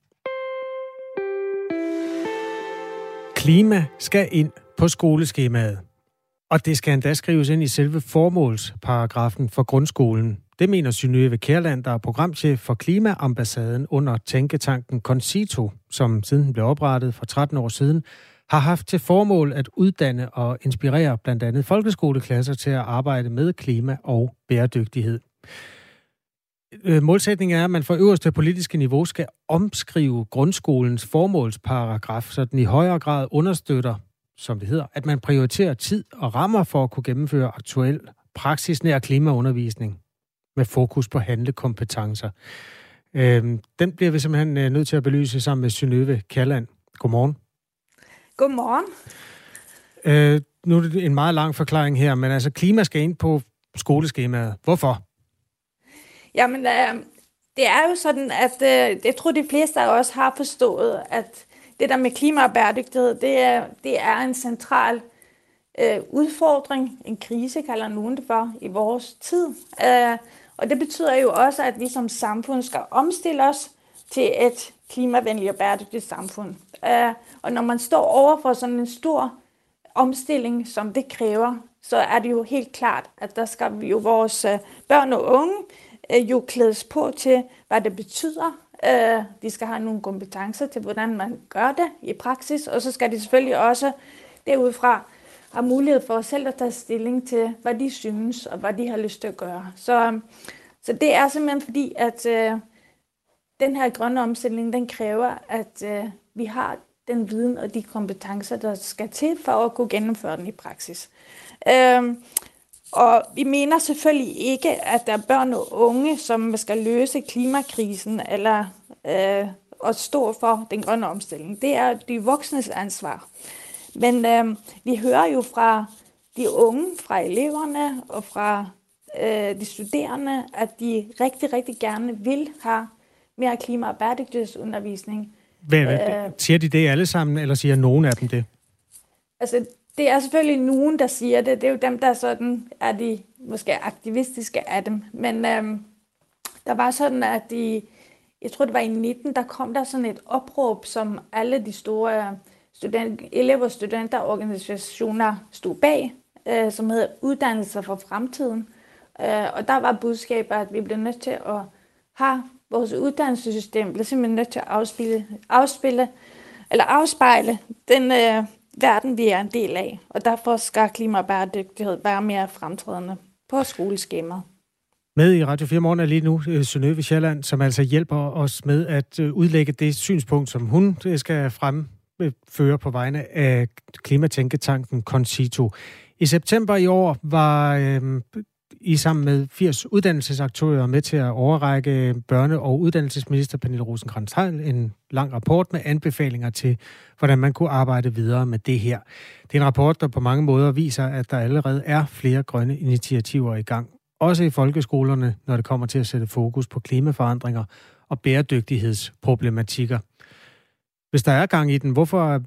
Speaker 1: Klima skal ind på skoleskemaet. Og det skal endda skrives ind i selve formålsparagrafen for grundskolen. Det mener Synøve Kærland, der er programchef for Klimaambassaden under tænketanken Concito, som siden den blev oprettet for 13 år siden, har haft til formål at uddanne og inspirere blandt andet folkeskoleklasser til at arbejde med klima og bæredygtighed. Øh, målsætningen er, at man for øverste politiske niveau skal omskrive grundskolens formålsparagraf, så den i højere grad understøtter som det hedder, at man prioriterer tid og rammer for at kunne gennemføre aktuel praksisnær klimaundervisning med fokus på handlekompetencer. Øhm, den bliver vi simpelthen øh, nødt til at belyse sammen med Synøve Kærland. Godmorgen.
Speaker 8: Godmorgen.
Speaker 1: Øh, nu er det en meget lang forklaring her, men altså klima skal ind på skoleskemaet. Hvorfor?
Speaker 8: Jamen, øh, det er jo sådan, at øh, jeg tror, de fleste af os har forstået, at det der med klima og bæredygtighed, det er, det er en central øh, udfordring, en krise kalder nogen det for, i vores tid. Øh, og det betyder jo også, at vi som samfund skal omstille os til et klimavenligt og bæredygtigt samfund. Øh, og når man står over for sådan en stor omstilling, som det kræver, så er det jo helt klart, at der skal vi jo vores øh, børn og unge øh, jo klædes på til, hvad det betyder Øh, de skal have nogle kompetencer til, hvordan man gør det i praksis, og så skal de selvfølgelig også derudfra have mulighed for selv at tage stilling til, hvad de synes og hvad de har lyst til at gøre. Så, øhm, så det er simpelthen fordi, at øh, den her grønne omstilling, den kræver, at øh, vi har den viden og de kompetencer, der skal til for at kunne gennemføre den i praksis. Øh, og vi mener selvfølgelig ikke, at der er børn og unge, som skal løse klimakrisen eller øh, og stå for den grønne omstilling. Det er de voksnes ansvar. Men øh, vi hører jo fra de unge, fra eleverne og fra øh, de studerende, at de rigtig, rigtig gerne vil have mere klima- og bæredygtighedsundervisning.
Speaker 1: Hvad, hvad, øh, siger de det alle sammen, eller siger nogen af dem det?
Speaker 8: Altså, det er selvfølgelig nogen, der siger det. Det er jo dem, der sådan er de måske aktivistiske af dem. Men øhm, der var sådan, at de, jeg tror det var i 19, der kom der sådan et opråb, som alle de store øh, student, elever- og studenterorganisationer stod bag, øh, som hedder Uddannelser for fremtiden. Øh, og der var budskabet, at vi bliver nødt til at have vores uddannelsessystem, bliver simpelthen nødt til at afspille, afspille eller afspejle den øh, verden, vi er en del af. Og derfor skal klima og bæredygtighed være mere fremtrædende på skoleskemaet.
Speaker 1: Med i Radio 4 Morgen er lige nu øh, Synøve Sønøve Sjælland, som altså hjælper os med at øh, udlægge det synspunkt, som hun øh, skal fremføre på vegne af klimatænketanken Concito. I september i år var øh, i sammen med 80 uddannelsesaktører med til at overrække børne- og uddannelsesminister Pernille rosenkrantz en lang rapport med anbefalinger til, hvordan man kunne arbejde videre med det her. Det er en rapport, der på mange måder viser, at der allerede er flere grønne initiativer i gang. Også i folkeskolerne, når det kommer til at sætte fokus på klimaforandringer og bæredygtighedsproblematikker. Hvis der er gang i den, hvorfor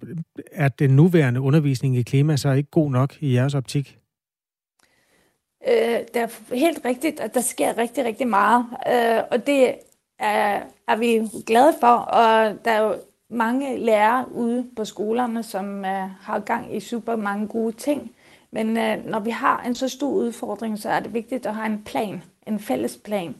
Speaker 1: er den nuværende undervisning i klima så ikke god nok i jeres optik?
Speaker 8: Øh, det er helt rigtigt, at der sker rigtig, rigtig meget. Øh, og det er, er vi glade for. Og der er jo mange lærere ude på skolerne, som øh, har gang i super mange gode ting. Men øh, når vi har en så stor udfordring, så er det vigtigt at have en plan, en fælles plan.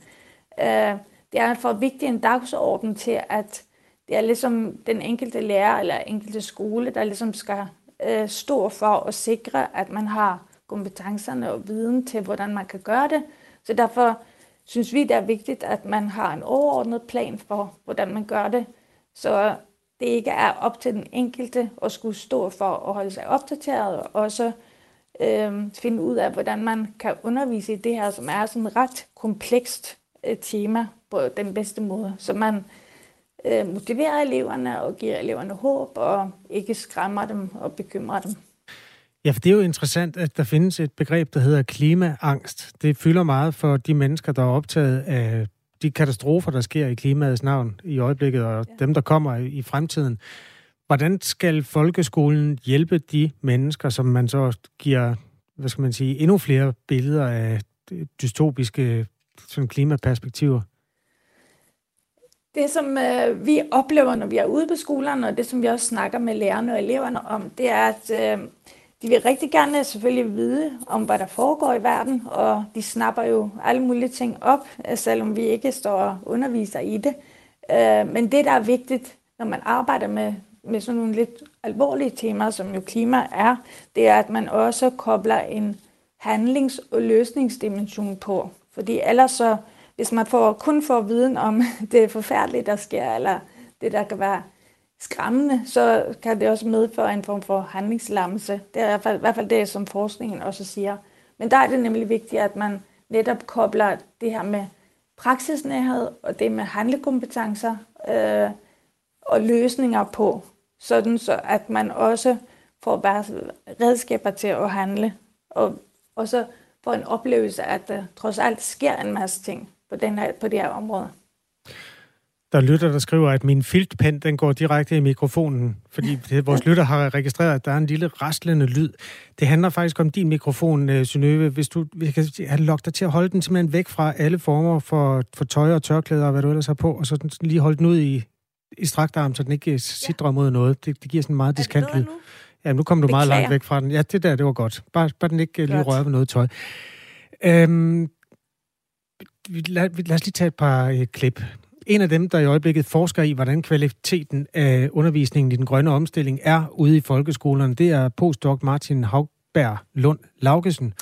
Speaker 8: Øh, det er for vigtig en dagsorden til, at det er ligesom den enkelte lærer eller enkelte skole, der ligesom skal øh, stå for at sikre, at man har kompetencerne og viden til, hvordan man kan gøre det. Så derfor synes vi, det er vigtigt, at man har en overordnet plan for, hvordan man gør det, så det ikke er op til den enkelte at skulle stå for at holde sig opdateret, og også øh, finde ud af, hvordan man kan undervise i det her, som er sådan et ret komplekst øh, tema på den bedste måde, så man øh, motiverer eleverne og giver eleverne håb og ikke skræmmer dem og bekymrer dem.
Speaker 1: Ja, for det er jo interessant, at der findes et begreb, der hedder klimaangst. Det fylder meget for de mennesker, der er optaget af de katastrofer, der sker i klimaets navn i øjeblikket, og ja. dem, der kommer i fremtiden. Hvordan skal folkeskolen hjælpe de mennesker, som man så giver, hvad skal man sige, endnu flere billeder af dystopiske sådan klimaperspektiver?
Speaker 8: Det, som øh, vi oplever, når vi er ude på skolerne, og det, som vi også snakker med lærerne og eleverne om, det er, at øh, de vil rigtig gerne selvfølgelig vide om, hvad der foregår i verden, og de snapper jo alle mulige ting op, øh, selvom vi ikke står og underviser i det. Øh, men det, der er vigtigt, når man arbejder med, med sådan nogle lidt alvorlige temaer, som jo klima er, det er, at man også kobler en handlings- og løsningsdimension på. Fordi ellers så, hvis man får, kun får viden om det forfærdelige, der sker, eller det, der kan være skræmmende, så kan det også medføre en form for handlingslammelse. Det er i hvert fald, i hvert fald det, som forskningen også siger. Men der er det nemlig vigtigt, at man netop kobler det her med praksisnærhed og det med handlekompetencer øh, og løsninger på, sådan så at man også får bare redskaber til at handle, og og så får en oplevelse at der trods alt sker en masse ting på, den her, på det her område.
Speaker 1: Der er lytter, der skriver, at min filtpen den går direkte i mikrofonen, fordi vores lytter har registreret, at der er en lille raslende lyd. Det handler faktisk om din mikrofon, øh, Synøve. Hvis du kan have lukket dig til at holde den simpelthen væk fra alle former for, for tøj og tørklæder og hvad du ellers har på, og så lige holde den ud i, i strakt arm, så den ikke sidder mod noget. Det, det giver sådan en meget diskant lyd. Ja, nu kom du Beklager. meget langt væk fra den. Ja, det der, det var godt. Bare, bare den ikke godt. lige rører ved noget tøj. Øhm, lad, lad os lige tage et par øh, klip. En af dem, der i øjeblikket forsker i, hvordan kvaliteten af undervisningen i den grønne omstilling er ude i folkeskolerne, det er postdoc Martin Haugberg Lund Laugesen,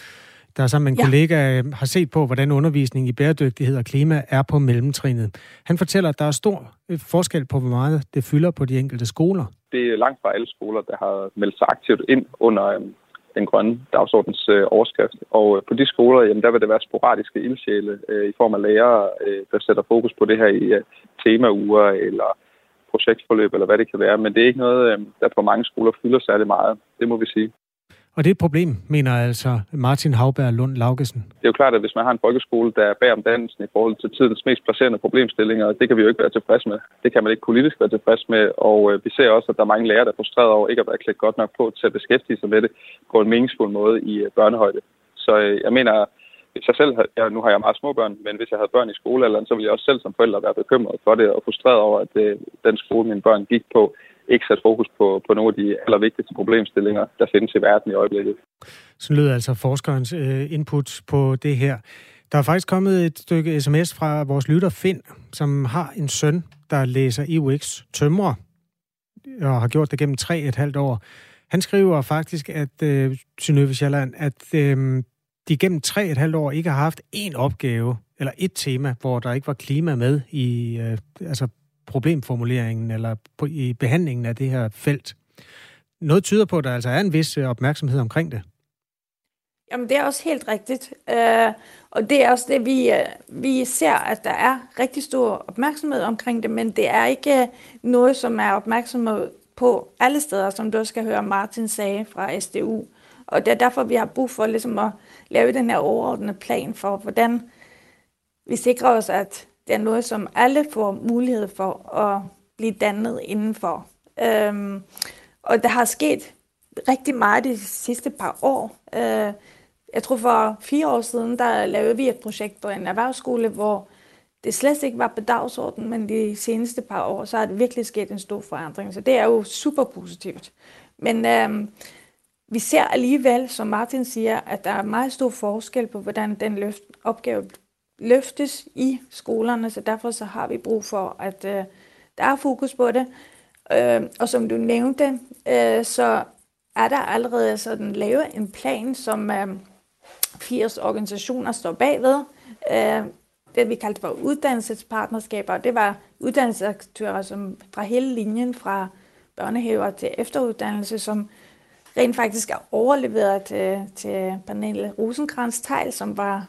Speaker 1: der sammen med en ja. kollega øh, har set på, hvordan undervisning i bæredygtighed og klima er på mellemtrinet. Han fortæller, at der er stor øh, forskel på, hvor meget det fylder på de enkelte skoler.
Speaker 9: Det er langt fra alle skoler, der har meldt sig aktivt ind under øhm, den grønne dagsordens øh, overskrift. Og øh, på de skoler, jamen, der vil det være sporadiske ildsjæle øh, i form af lærere, øh, der sætter fokus på det her i øh, temauger eller projektforløb, eller hvad det kan være. Men det er ikke noget, øh, der på mange skoler fylder særlig meget. Det må vi sige.
Speaker 1: Og det er et problem, mener altså Martin Havberg Lund Laugesen.
Speaker 9: Det er jo klart, at hvis man har en folkeskole, der er bag om dannelsen i forhold til tidens mest placerende problemstillinger, det kan vi jo ikke være tilfreds med. Det kan man ikke politisk være tilfreds med, og øh, vi ser også, at der er mange lærere, der er frustreret over ikke at være klædt godt nok på til at beskæftige sig med det på en meningsfuld måde i øh, børnehøjde. Så øh, jeg mener, hvis jeg selv, ja, nu har jeg meget små børn, men hvis jeg havde børn i skolealderen, så ville jeg også selv som forælder være bekymret for det og frustreret over, at den skole, mine børn gik på, ikke sat fokus på, på nogle af de allervigtigste problemstillinger, der findes i verden i øjeblikket.
Speaker 1: Så lyder altså forskerens øh, input på det her. Der er faktisk kommet et stykke sms fra vores lytter Finn, som har en søn, der læser EUX tømrer, og har gjort det gennem tre et halvt år. Han skriver faktisk, at øh, Synøve Sjælland, at øh, de gennem tre et halvt år ikke har haft én opgave, eller et tema, hvor der ikke var klima med i øh, altså problemformuleringen eller på, i behandlingen af det her felt. Noget tyder på, at der altså er en vis øh, opmærksomhed omkring det.
Speaker 8: Jamen, det er også helt rigtigt. Øh, og det er også det, vi, øh, vi ser, at der er rigtig stor opmærksomhed omkring det, men det er ikke øh, noget, som er opmærksomhed på alle steder, som du også skal høre Martin sagde fra SDU. Og det er derfor, vi har brug for ligesom at lave den her overordnede plan for, hvordan vi sikrer os, at det er noget, som alle får mulighed for at blive dannet indenfor. Øhm, og der har sket rigtig meget de sidste par år. Øh, jeg tror for fire år siden, der lavede vi et projekt på en erhvervsskole, hvor det slet ikke var på dagsordenen, men de seneste par år, så har det virkelig sket en stor forandring. Så det er jo super positivt. Men øh, vi ser alligevel, som Martin siger, at der er meget stor forskel på, hvordan den løft, opgave løftes i skolerne, så derfor så har vi brug for, at øh, der er fokus på det. Øh, og som du nævnte, øh, så er der allerede sådan lavet en plan, som øh, 80 organisationer står bagved. Øh, det vi kaldte for uddannelsespartnerskaber, det var uddannelsesaktører som fra hele linjen, fra børnehaver til efteruddannelse, som rent faktisk er overleveret til, til Pernille rosenkrantz teil som var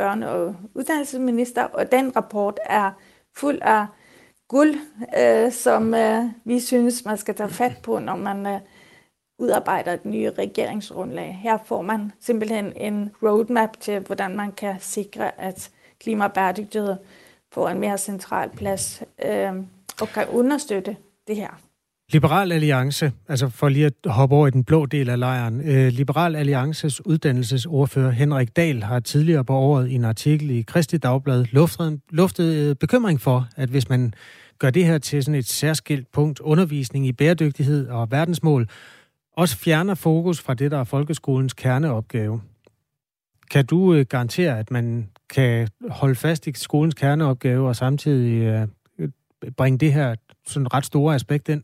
Speaker 8: børne- og uddannelsesminister, og den rapport er fuld af guld, øh, som øh, vi synes, man skal tage fat på, når man øh, udarbejder et nye regeringsgrundlag. Her får man simpelthen en roadmap til, hvordan man kan sikre, at klima og bæredygtighed får en mere central plads øh, og kan understøtte det her.
Speaker 1: Liberal Alliance, altså for lige at hoppe over i den blå del af lejren. Øh, Liberal Alliances uddannelsesordfører Henrik Dahl har tidligere på året i en artikel i Kristi Dagblad luftet, luftet øh, bekymring for, at hvis man gør det her til sådan et særskilt punkt, undervisning i bæredygtighed og verdensmål, også fjerner fokus fra det, der er folkeskolens kerneopgave. Kan du øh, garantere, at man kan holde fast i skolens kerneopgave og samtidig øh, bringe det her sådan ret store aspekt ind?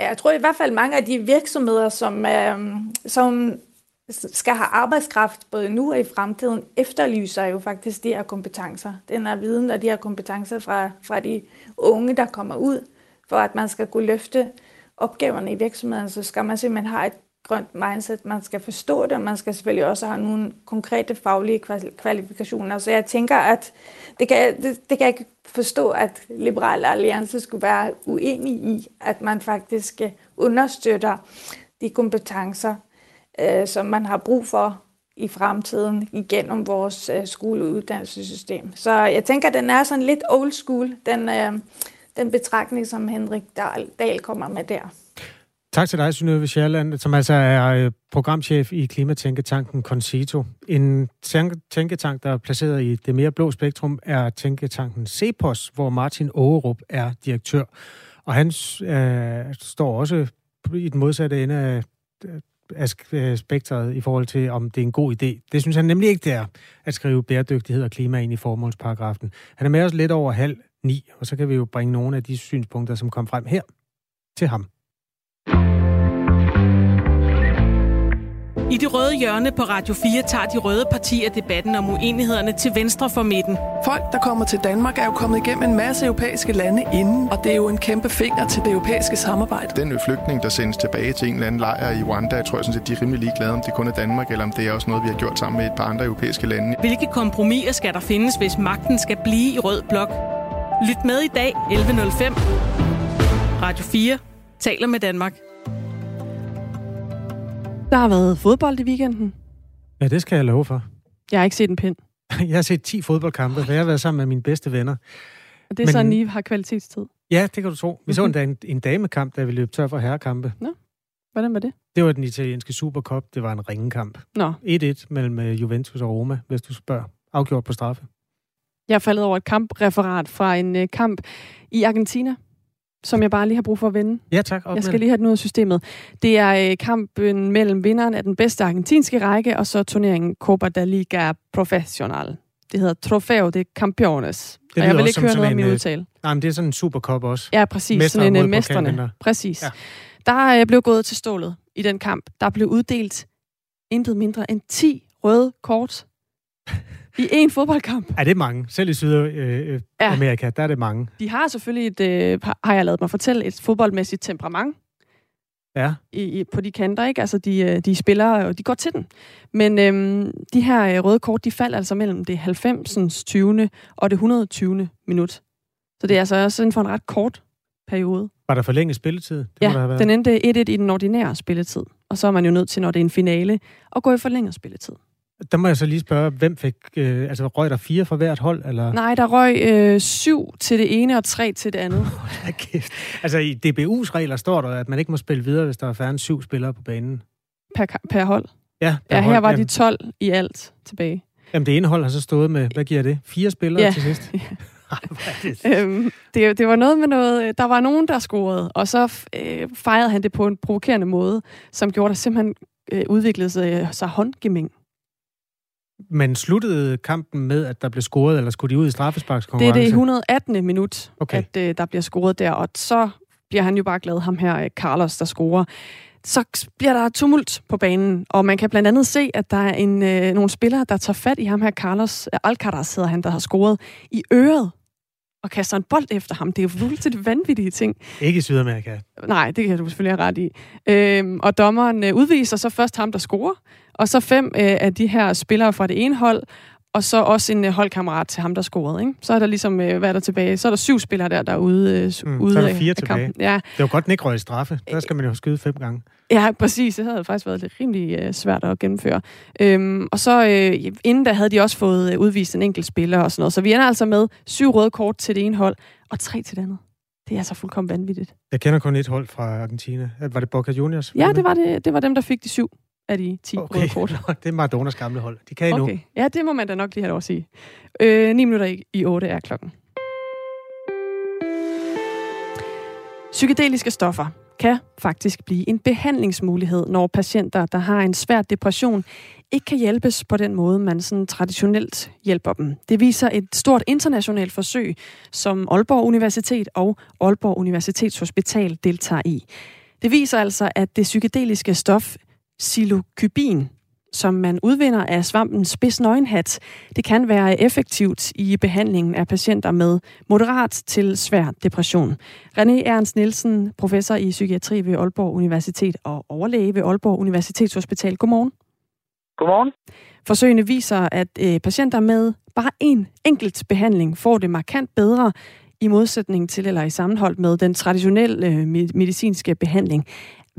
Speaker 8: Jeg tror i hvert fald mange af de virksomheder, som, øh, som skal have arbejdskraft både nu og i fremtiden, efterlyser jo faktisk de her kompetencer. Den er viden og de her kompetencer fra, fra de unge, der kommer ud, for at man skal kunne løfte opgaverne i virksomheden, så skal man simpelthen have et grønt mindset. Man skal forstå det, og man skal selvfølgelig også have nogle konkrete faglige kvalifikationer. Så jeg tænker, at det kan, det, det kan jeg ikke forstå, at Liberale Alliance skulle være uenig i, at man faktisk øh, understøtter de kompetencer, øh, som man har brug for i fremtiden igennem vores øh, skoleuddannelsessystem. Så jeg tænker, at den er sådan lidt old school, den, øh, den betragtning, som Henrik Dahl, Dahl kommer med der.
Speaker 1: Tak til dig, Synøve Sjælland, som altså er øh, programchef i Klimatænketanken Concito. En tænketank, der er placeret i det mere blå spektrum, er tænketanken CEPOS, hvor Martin Ågerup er direktør. Og han øh, står også i den modsatte ende af, øh, af øh, spektret i forhold til, om det er en god idé. Det synes han nemlig ikke, det er, at skrive bæredygtighed og klima ind i formålsparagrafen. Han er med os lidt over halv ni, og så kan vi jo bringe nogle af de synspunkter, som kom frem her, til ham.
Speaker 10: I det røde hjørne på Radio 4 tager de røde partier debatten om uenighederne til venstre for midten.
Speaker 11: Folk, der kommer til Danmark, er jo kommet igennem en masse europæiske lande inden, og det er jo en kæmpe finger til det europæiske samarbejde.
Speaker 12: Den flygtning, der sendes tilbage til en eller anden lejr i Rwanda, jeg tror jeg sådan set, de er rimelig ligeglade, om det kun er Danmark, eller om det er også noget, vi har gjort sammen med et par andre europæiske lande.
Speaker 10: Hvilke kompromiser skal der findes, hvis magten skal blive i rød blok? Lyt med i dag 11.05. Radio 4 taler med Danmark.
Speaker 2: Der har været fodbold i weekenden.
Speaker 1: Ja, det skal jeg love for.
Speaker 2: Jeg har ikke set en pind.
Speaker 1: jeg har set 10 fodboldkampe, for jeg har været sammen med mine bedste venner.
Speaker 2: Og det er Men, sådan, I har kvalitetstid?
Speaker 1: Ja, det kan du tro. Vi så en, en, en damekamp, da vi løb tør for herrekampe.
Speaker 2: Nå, hvordan var det?
Speaker 1: Det var den italienske Supercup. Det var en ringekamp.
Speaker 2: Nå.
Speaker 1: 1-1 mellem øh, Juventus og Roma, hvis du spørger. Afgjort på straffe.
Speaker 2: Jeg faldet over et kampreferat fra en uh, kamp i Argentina, som jeg bare lige har brug for at vende.
Speaker 1: Ja, tak.
Speaker 2: Jeg skal lige have den ud af systemet. Det er uh, kampen mellem vinderen af den bedste argentinske række, og så turneringen Copa da Liga Professional. Det hedder Trofeo de Campeones. Det og jeg vil ikke høre noget om min øh, udtale.
Speaker 1: Nej, men det er sådan en supercup også.
Speaker 2: Ja, præcis. Mestre sådan en uh, mesterne. Præcis. Ja. Der uh, blev gået til stålet i den kamp. Der blev uddelt intet mindre end 10 røde kort i én fodboldkamp.
Speaker 1: Er det mange? Selv i Sydamerika, ja. der er det mange.
Speaker 2: De har selvfølgelig et, øh, har jeg lavet mig fortælle, et fodboldmæssigt temperament.
Speaker 1: ja.
Speaker 2: i, i, på de kanter, ikke? Altså, de, øh, de spiller, og de går til den. Men øhm, de her øh, røde kort, de falder altså mellem det 90. 20. og det 120. minut. Så det er altså også inden for en ret kort periode.
Speaker 1: Var der forlænget spilletid? Det
Speaker 2: ja,
Speaker 1: må der have været.
Speaker 2: den endte 1-1 i den ordinære spilletid. Og så er man jo nødt til, når det er en finale, at gå i forlænget spilletid.
Speaker 1: Der må jeg så lige spørge, hvem fik... Øh, altså, røg der fire for hvert hold, eller?
Speaker 2: Nej, der røg øh, syv til det ene og tre til det andet.
Speaker 1: Altså, i DBU's regler står der, at man ikke må spille videre, hvis der er færre end syv spillere på banen.
Speaker 2: Per, per hold?
Speaker 1: Ja, per
Speaker 2: Ja, her
Speaker 1: hold.
Speaker 2: var
Speaker 1: Jamen,
Speaker 2: de 12 i alt tilbage.
Speaker 1: Jamen, det ene hold har så stået med, hvad giver det? Fire spillere
Speaker 2: Ja.
Speaker 1: til sidst?
Speaker 2: øhm, det, det var noget med noget, der var nogen, der scorede, og så øh, fejrede han det på en provokerende måde, som gjorde, at der simpelthen øh, udviklede sig, sig håndgemæng.
Speaker 1: Men sluttede kampen med, at der blev scoret, eller skulle de ud i
Speaker 2: Det er
Speaker 1: straffesparkskonkurrence?
Speaker 2: det 118. minut,
Speaker 1: Okay.
Speaker 2: at øh, der bliver scoret der, og så bliver han jo bare glad, ham her, øh, Carlos, der scorer. Så bliver der tumult på banen, og man kan blandt andet se, at der er en, øh, nogle spillere, der tager fat i ham her, Carlos øh, Alcaraz hedder han, der har scoret, i øret, og kaster en bold efter ham. Det er jo fuldstændig vanvittige ting.
Speaker 1: Ikke i Sydamerika.
Speaker 2: Nej, det kan du selvfølgelig have ret i. Øhm, og dommeren øh, udviser så først ham, der scorer, og så fem øh, af de her spillere fra det ene hold, og så også en øh, holdkammerat til ham, der scorede. Ikke? Så er der ligesom, øh, hvad er der tilbage? Så er der syv spillere der, der er ude, øh,
Speaker 1: Mm,
Speaker 2: ude
Speaker 1: så er der fire
Speaker 2: af
Speaker 1: tilbage.
Speaker 2: kampen. Ja,
Speaker 1: Det var godt, den ikke røg i straffe. Der skal man jo skyde fem gange.
Speaker 2: ja, præcis. Det havde faktisk været lidt rimelig øh, svært at gennemføre. Øhm, og så øh, inden da havde de også fået øh, udvist en enkelt spiller og sådan noget. Så vi ender altså med syv røde kort til det ene hold, og tre til det andet. Det er altså fuldkommen vanvittigt.
Speaker 1: Jeg kender kun et hold fra Argentina. Var det Boca Juniors?
Speaker 2: Ja, det var, det, det var dem, der fik de syv af de 10
Speaker 1: Okay.
Speaker 2: røde kort.
Speaker 1: Det er Maradonas gamle hold. De kan endnu.
Speaker 2: Okay. Ja, det må man da nok lige have lov at sige. Øh, 9 minutter i, i 8 er klokken. Psykedeliske stoffer kan faktisk blive en behandlingsmulighed, når patienter, der har en svær depression, ikke kan hjælpes på den måde, man sådan traditionelt hjælper dem. Det viser et stort internationalt forsøg, som Aalborg Universitet og Aalborg Universitetshospital deltager i. Det viser altså, at det psykedeliske stof psilocybin, som man udvinder af svampen spidsnøgenhat, det kan være effektivt i behandlingen af patienter med moderat til svær depression. René Ernst Nielsen, professor i psykiatri ved Aalborg Universitet og overlæge ved Aalborg Universitetshospital. Godmorgen.
Speaker 13: Godmorgen.
Speaker 2: Forsøgene viser, at øh, patienter med bare en enkelt behandling får det markant bedre i modsætning til eller i sammenhold med den traditionelle øh, me- medicinske behandling.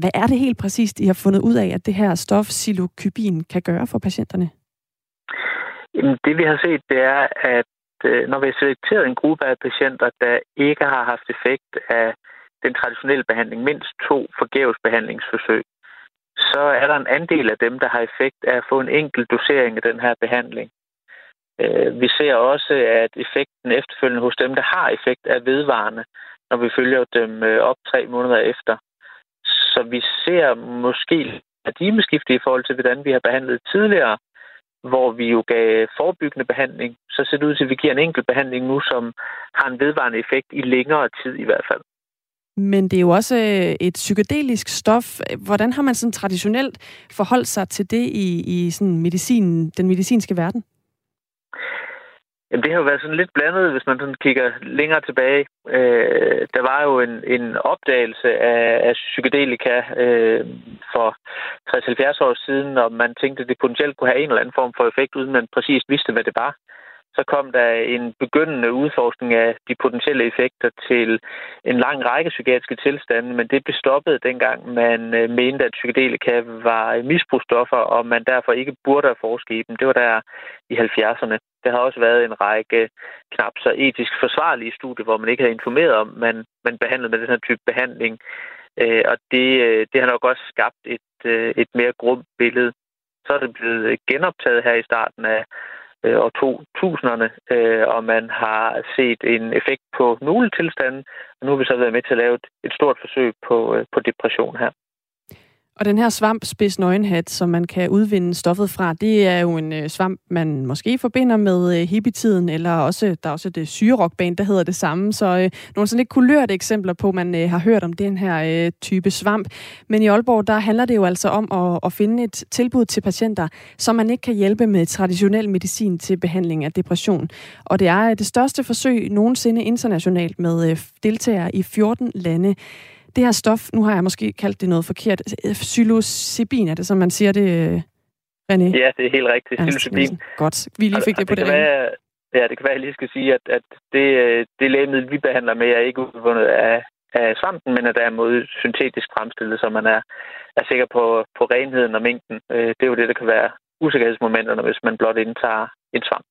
Speaker 2: Hvad er det helt præcist, I har fundet ud af, at det her stof psilocybin kan gøre for patienterne?
Speaker 13: Jamen, det vi har set, det er, at øh, når vi har selekteret en gruppe af patienter, der ikke har haft effekt af den traditionelle behandling, mindst to forgæves behandlingsforsøg, så er der en andel af dem, der har effekt af at få en enkelt dosering af den her behandling. Øh, vi ser også, at effekten efterfølgende hos dem, der har effekt, er vedvarende, når vi følger dem øh, op tre måneder efter. Så vi ser måske paradigmeskifte i forhold til, hvordan vi har behandlet tidligere, hvor vi jo gav forebyggende behandling. Så ser det ud til, at vi giver en enkelt behandling nu, som har en vedvarende effekt i længere tid i hvert fald.
Speaker 2: Men det er jo også øh, et psykedelisk stof. Hvordan har man sådan traditionelt forholdt sig til det i, i sådan medicin, den medicinske verden?
Speaker 13: Jamen, det har jo været sådan lidt blandet, hvis man sådan kigger længere tilbage. Øh, der var jo en, en opdagelse af, af psykedelika øh, for 60-70 år siden, og man tænkte, at det potentielt kunne have en eller anden form for effekt, uden man præcis vidste, hvad det var. Så kom der en begyndende udforskning af de potentielle effekter til en lang række psykiatriske tilstande, men det blev stoppet dengang man øh, mente, at psykedelika var misbrugsstoffer, og man derfor ikke burde have forsket i dem. Det var der i 70'erne. Der har også været en række knap så etisk forsvarlige studier, hvor man ikke havde informeret om, man, man behandlede med den her type behandling. Øh, og det, øh, det har nok også skabt et, øh, et mere grumt billede. Så er det blevet genoptaget her i starten af øh, og 2000'erne, øh, og man har set en effekt på nogle tilstande, og nu har vi så været med til at lave et, et stort forsøg på, øh, på depression her.
Speaker 2: Og den her svamp, spids nøgenhat, som man kan udvinde stoffet fra, det er jo en øh, svamp, man måske forbinder med øh, hippietiden, eller også, der er også det syrerockband, der hedder det samme. Så øh, nogle sådan lidt kulørte eksempler på, man øh, har hørt om den her øh, type svamp. Men i Aalborg, der handler det jo altså om at, at finde et tilbud til patienter, som man ikke kan hjælpe med traditionel medicin til behandling af depression. Og det er øh, det største forsøg nogensinde internationalt med øh, deltagere i 14 lande. Det her stof, nu har jeg måske kaldt det noget forkert, psilocybin, er det som man siger det, René?
Speaker 13: Ja, det er helt rigtigt. Psilocybin.
Speaker 2: Godt, vi lige fik det, det på det,
Speaker 13: det være, Ja, det kan være, at jeg lige skal sige, at, at det, det lægemiddel, vi behandler med, er ikke udvundet af, af svampen, men er derimod syntetisk fremstillet, så man er, er sikker på, på renheden og mængden. Øh, det er jo det, der kan være usikkerhedsmomenterne, hvis man blot indtager en svamp.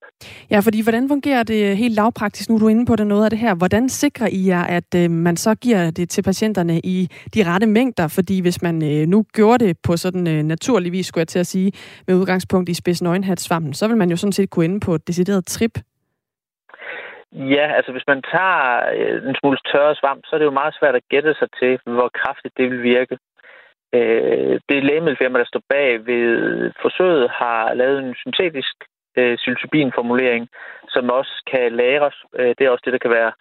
Speaker 2: Ja, fordi hvordan fungerer det helt lavpraktisk? Nu er du inde på det noget af det her. Hvordan sikrer I jer, at øh, man så giver det til patienterne i de rette mængder? Fordi hvis man øh, nu gjorde det på sådan øh, naturlig vis, skulle jeg til at sige, med udgangspunkt i spids svampen, så vil man jo sådan set kunne ende på et decideret trip.
Speaker 13: Ja, altså hvis man tager øh, en smule tørre svamp, så er det jo meget svært at gætte sig til, hvor kraftigt det vil virke. Øh, det lægemiddelfirma, der står bag ved forsøget, har lavet en syntetisk øh, psilocybin-formulering, som også kan lagres. Øh, det er også det, der kan være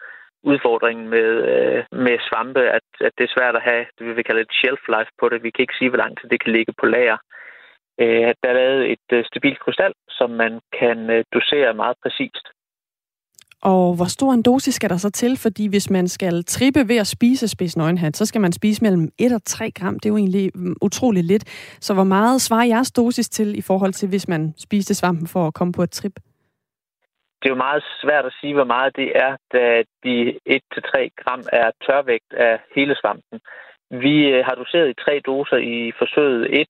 Speaker 13: udfordringen med, øh, med svampe, at, at det er svært at have det, vi vil kalde et shelf life på det. Vi kan ikke sige, hvor lang tid det kan ligge på lager. Øh, der er lavet et øh, stabilt krystal, som man kan øh, dosere meget præcist.
Speaker 2: Og hvor stor en dosis skal der så til? Fordi hvis man skal trippe ved at spise spidsnøgenhat, så skal man spise mellem 1 og 3 gram. Det er jo egentlig mm, utroligt lidt. Så hvor meget svarer jeres dosis til i forhold til, hvis man spiste svampen for at komme på et trip?
Speaker 13: Det er jo meget svært at sige, hvor meget det er, da de 1-3 gram er tørvægt af hele svampen. Vi øh, har doseret i tre doser i forsøget 1,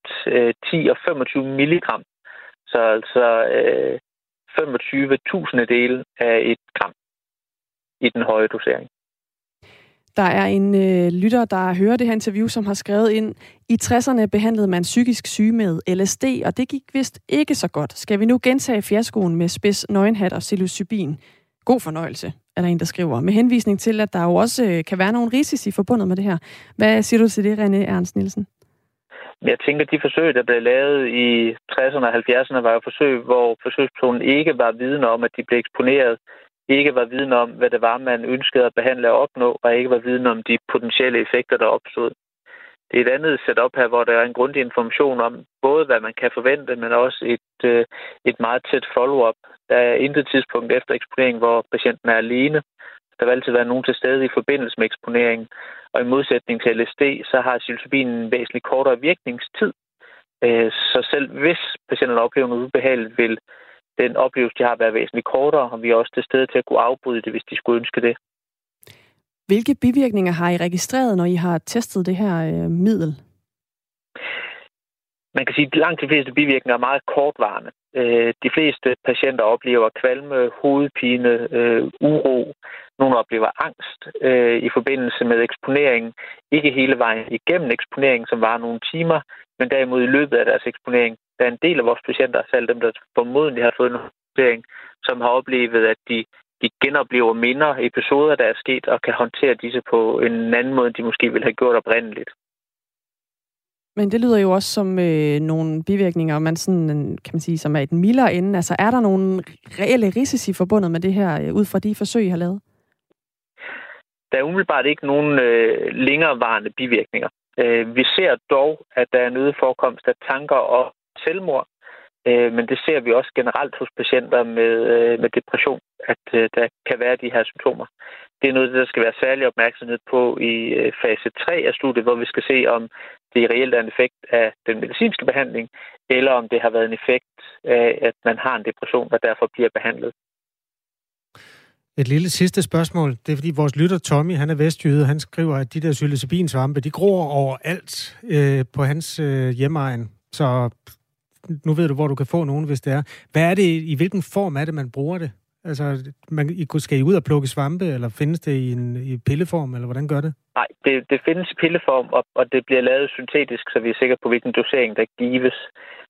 Speaker 13: 10 øh, og 25 milligram. Så altså øh, 25.000 dele af et gram i den høje dosering.
Speaker 2: Der er en øh, lytter, der hører det her interview, som har skrevet ind, i 60'erne behandlede man psykisk syge med LSD, og det gik vist ikke så godt. Skal vi nu gentage fiaskoen med spids nøgenhat og psilocybin? God fornøjelse, er der en, der skriver. Med henvisning til, at der jo også øh, kan være nogle risici forbundet med det her. Hvad siger du til det, René Ernst Nielsen?
Speaker 13: Jeg tænker, at de forsøg, der blev lavet i 60'erne og 70'erne, var jo forsøg, hvor forsøgspersonen ikke var viden om, at de blev eksponeret, ikke var viden om, hvad det var, man ønskede at behandle og opnå, og ikke var viden om de potentielle effekter, der opstod. Det er et andet setup her, hvor der er en grundig information om både, hvad man kan forvente, men også et, øh, et meget tæt follow-up. Der er intet tidspunkt efter eksponering, hvor patienten er alene. Der vil altid være nogen til stede i forbindelse med eksponeringen. Og i modsætning til LSD, så har psilocybin en væsentligt kortere virkningstid. Øh, så selv hvis patienterne oplever noget ubehageligt, vil den oplevelse, de har, været væsentligt kortere, og vi er også til stede til at kunne afbryde det, hvis de skulle ønske det.
Speaker 2: Hvilke bivirkninger har I registreret, når I har testet det her øh, middel?
Speaker 13: Man kan sige, at langt de fleste bivirkninger er meget kortvarende. Øh, de fleste patienter oplever kvalme, hovedpine, øh, uro. Nogle oplever angst øh, i forbindelse med eksponeringen. Ikke hele vejen igennem eksponeringen, som var nogle timer, men derimod i løbet af deres eksponering. Der er en del af vores patienter, selv dem, der formodentlig har fået en eksponering, som har oplevet, at de, de genoplever minder, episoder, der er sket, og kan håndtere disse på en anden måde, end de måske ville have gjort oprindeligt.
Speaker 2: Men det lyder jo også som øh, nogle bivirkninger, man sådan, øh, kan man sige, som er i den mildere ende. Altså, er der nogle reelle risici forbundet med det her, øh, ud fra de forsøg, I har lavet?
Speaker 13: Der er umiddelbart ikke nogen øh, længerevarende bivirkninger. Øh, vi ser dog, at der er en øget forekomst af tanker og selvmord, øh, men det ser vi også generelt hos patienter med, øh, med depression, at øh, der kan være de her symptomer. Det er noget, der skal være særlig opmærksomhed på i øh, fase 3 af studiet, hvor vi skal se, om det reelt er en effekt af den medicinske behandling, eller om det har været en effekt af, at man har en depression, og derfor bliver behandlet.
Speaker 1: Et lille sidste spørgsmål. Det er fordi vores lytter Tommy, han er vestjyde, han skriver, at de der psilocybinsvampe, de gror overalt øh, på hans øh, hjemmeegn. Så nu ved du, hvor du kan få nogen, hvis det er. Hvad er det, i hvilken form er det, man bruger det? Altså, man, skal I ud og plukke svampe, eller findes det i, en, i pilleform, eller hvordan gør det?
Speaker 13: Nej, det, det findes i pilleform, og, og det bliver lavet syntetisk, så vi er sikre på, hvilken dosering, der gives.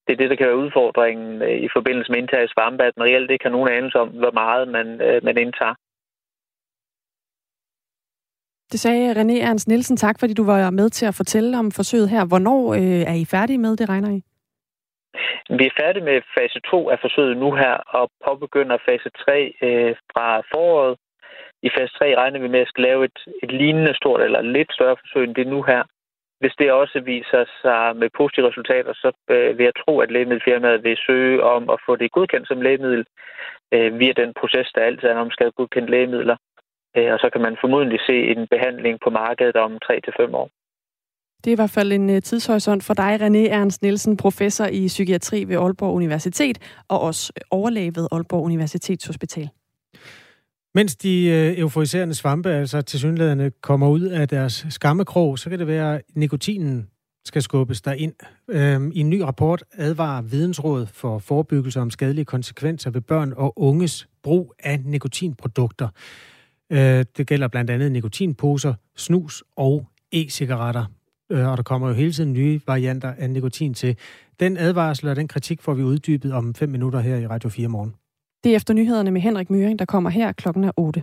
Speaker 13: Det er det, der kan være udfordringen øh, i forbindelse med indtag af svampe, at man reelt ikke har nogen anelse om, hvor meget man, øh, man indtager.
Speaker 2: Det sagde René Ernst Nielsen. Tak, fordi du var med til at fortælle om forsøget her. Hvornår øh, er I færdige med det, regner I?
Speaker 13: Vi er færdige med fase 2 af forsøget nu her, og påbegynder fase 3 øh, fra foråret. I fase 3 regner vi med at skal lave et, et lignende stort eller lidt større forsøg end det nu her. Hvis det også viser sig med positive resultater, så øh, vil jeg tro, at lægemiddelfirmaet vil søge om at få det godkendt som lægemiddel øh, via den proces, der altid er, når man skal godkende godkendt lægemidler. Øh, og så kan man formodentlig se en behandling på markedet om 3-5 år.
Speaker 2: Det er i hvert fald en øh, tidshorisont for dig, René Ernst Nielsen, professor i psykiatri ved Aalborg Universitet, og også øh, overlæge ved Aalborg Universitetshospital.
Speaker 1: Mens de øh, euforiserende svampe altså til synlædende kommer ud af deres skammekrog, så kan det være, at nikotinen skal skubbes derind. Øhm, I en ny rapport advarer Vidensråd for forebyggelse om skadelige konsekvenser ved børn og unges brug af nikotinprodukter. Øh, det gælder blandt andet nikotinposer, snus og e-cigaretter. Øh, og der kommer jo hele tiden nye varianter af nikotin til. Den advarsel og den kritik får vi uddybet om fem minutter her i Radio 4 morgen.
Speaker 2: Det er efter nyhederne med Henrik Møring, der kommer her klokken er 8.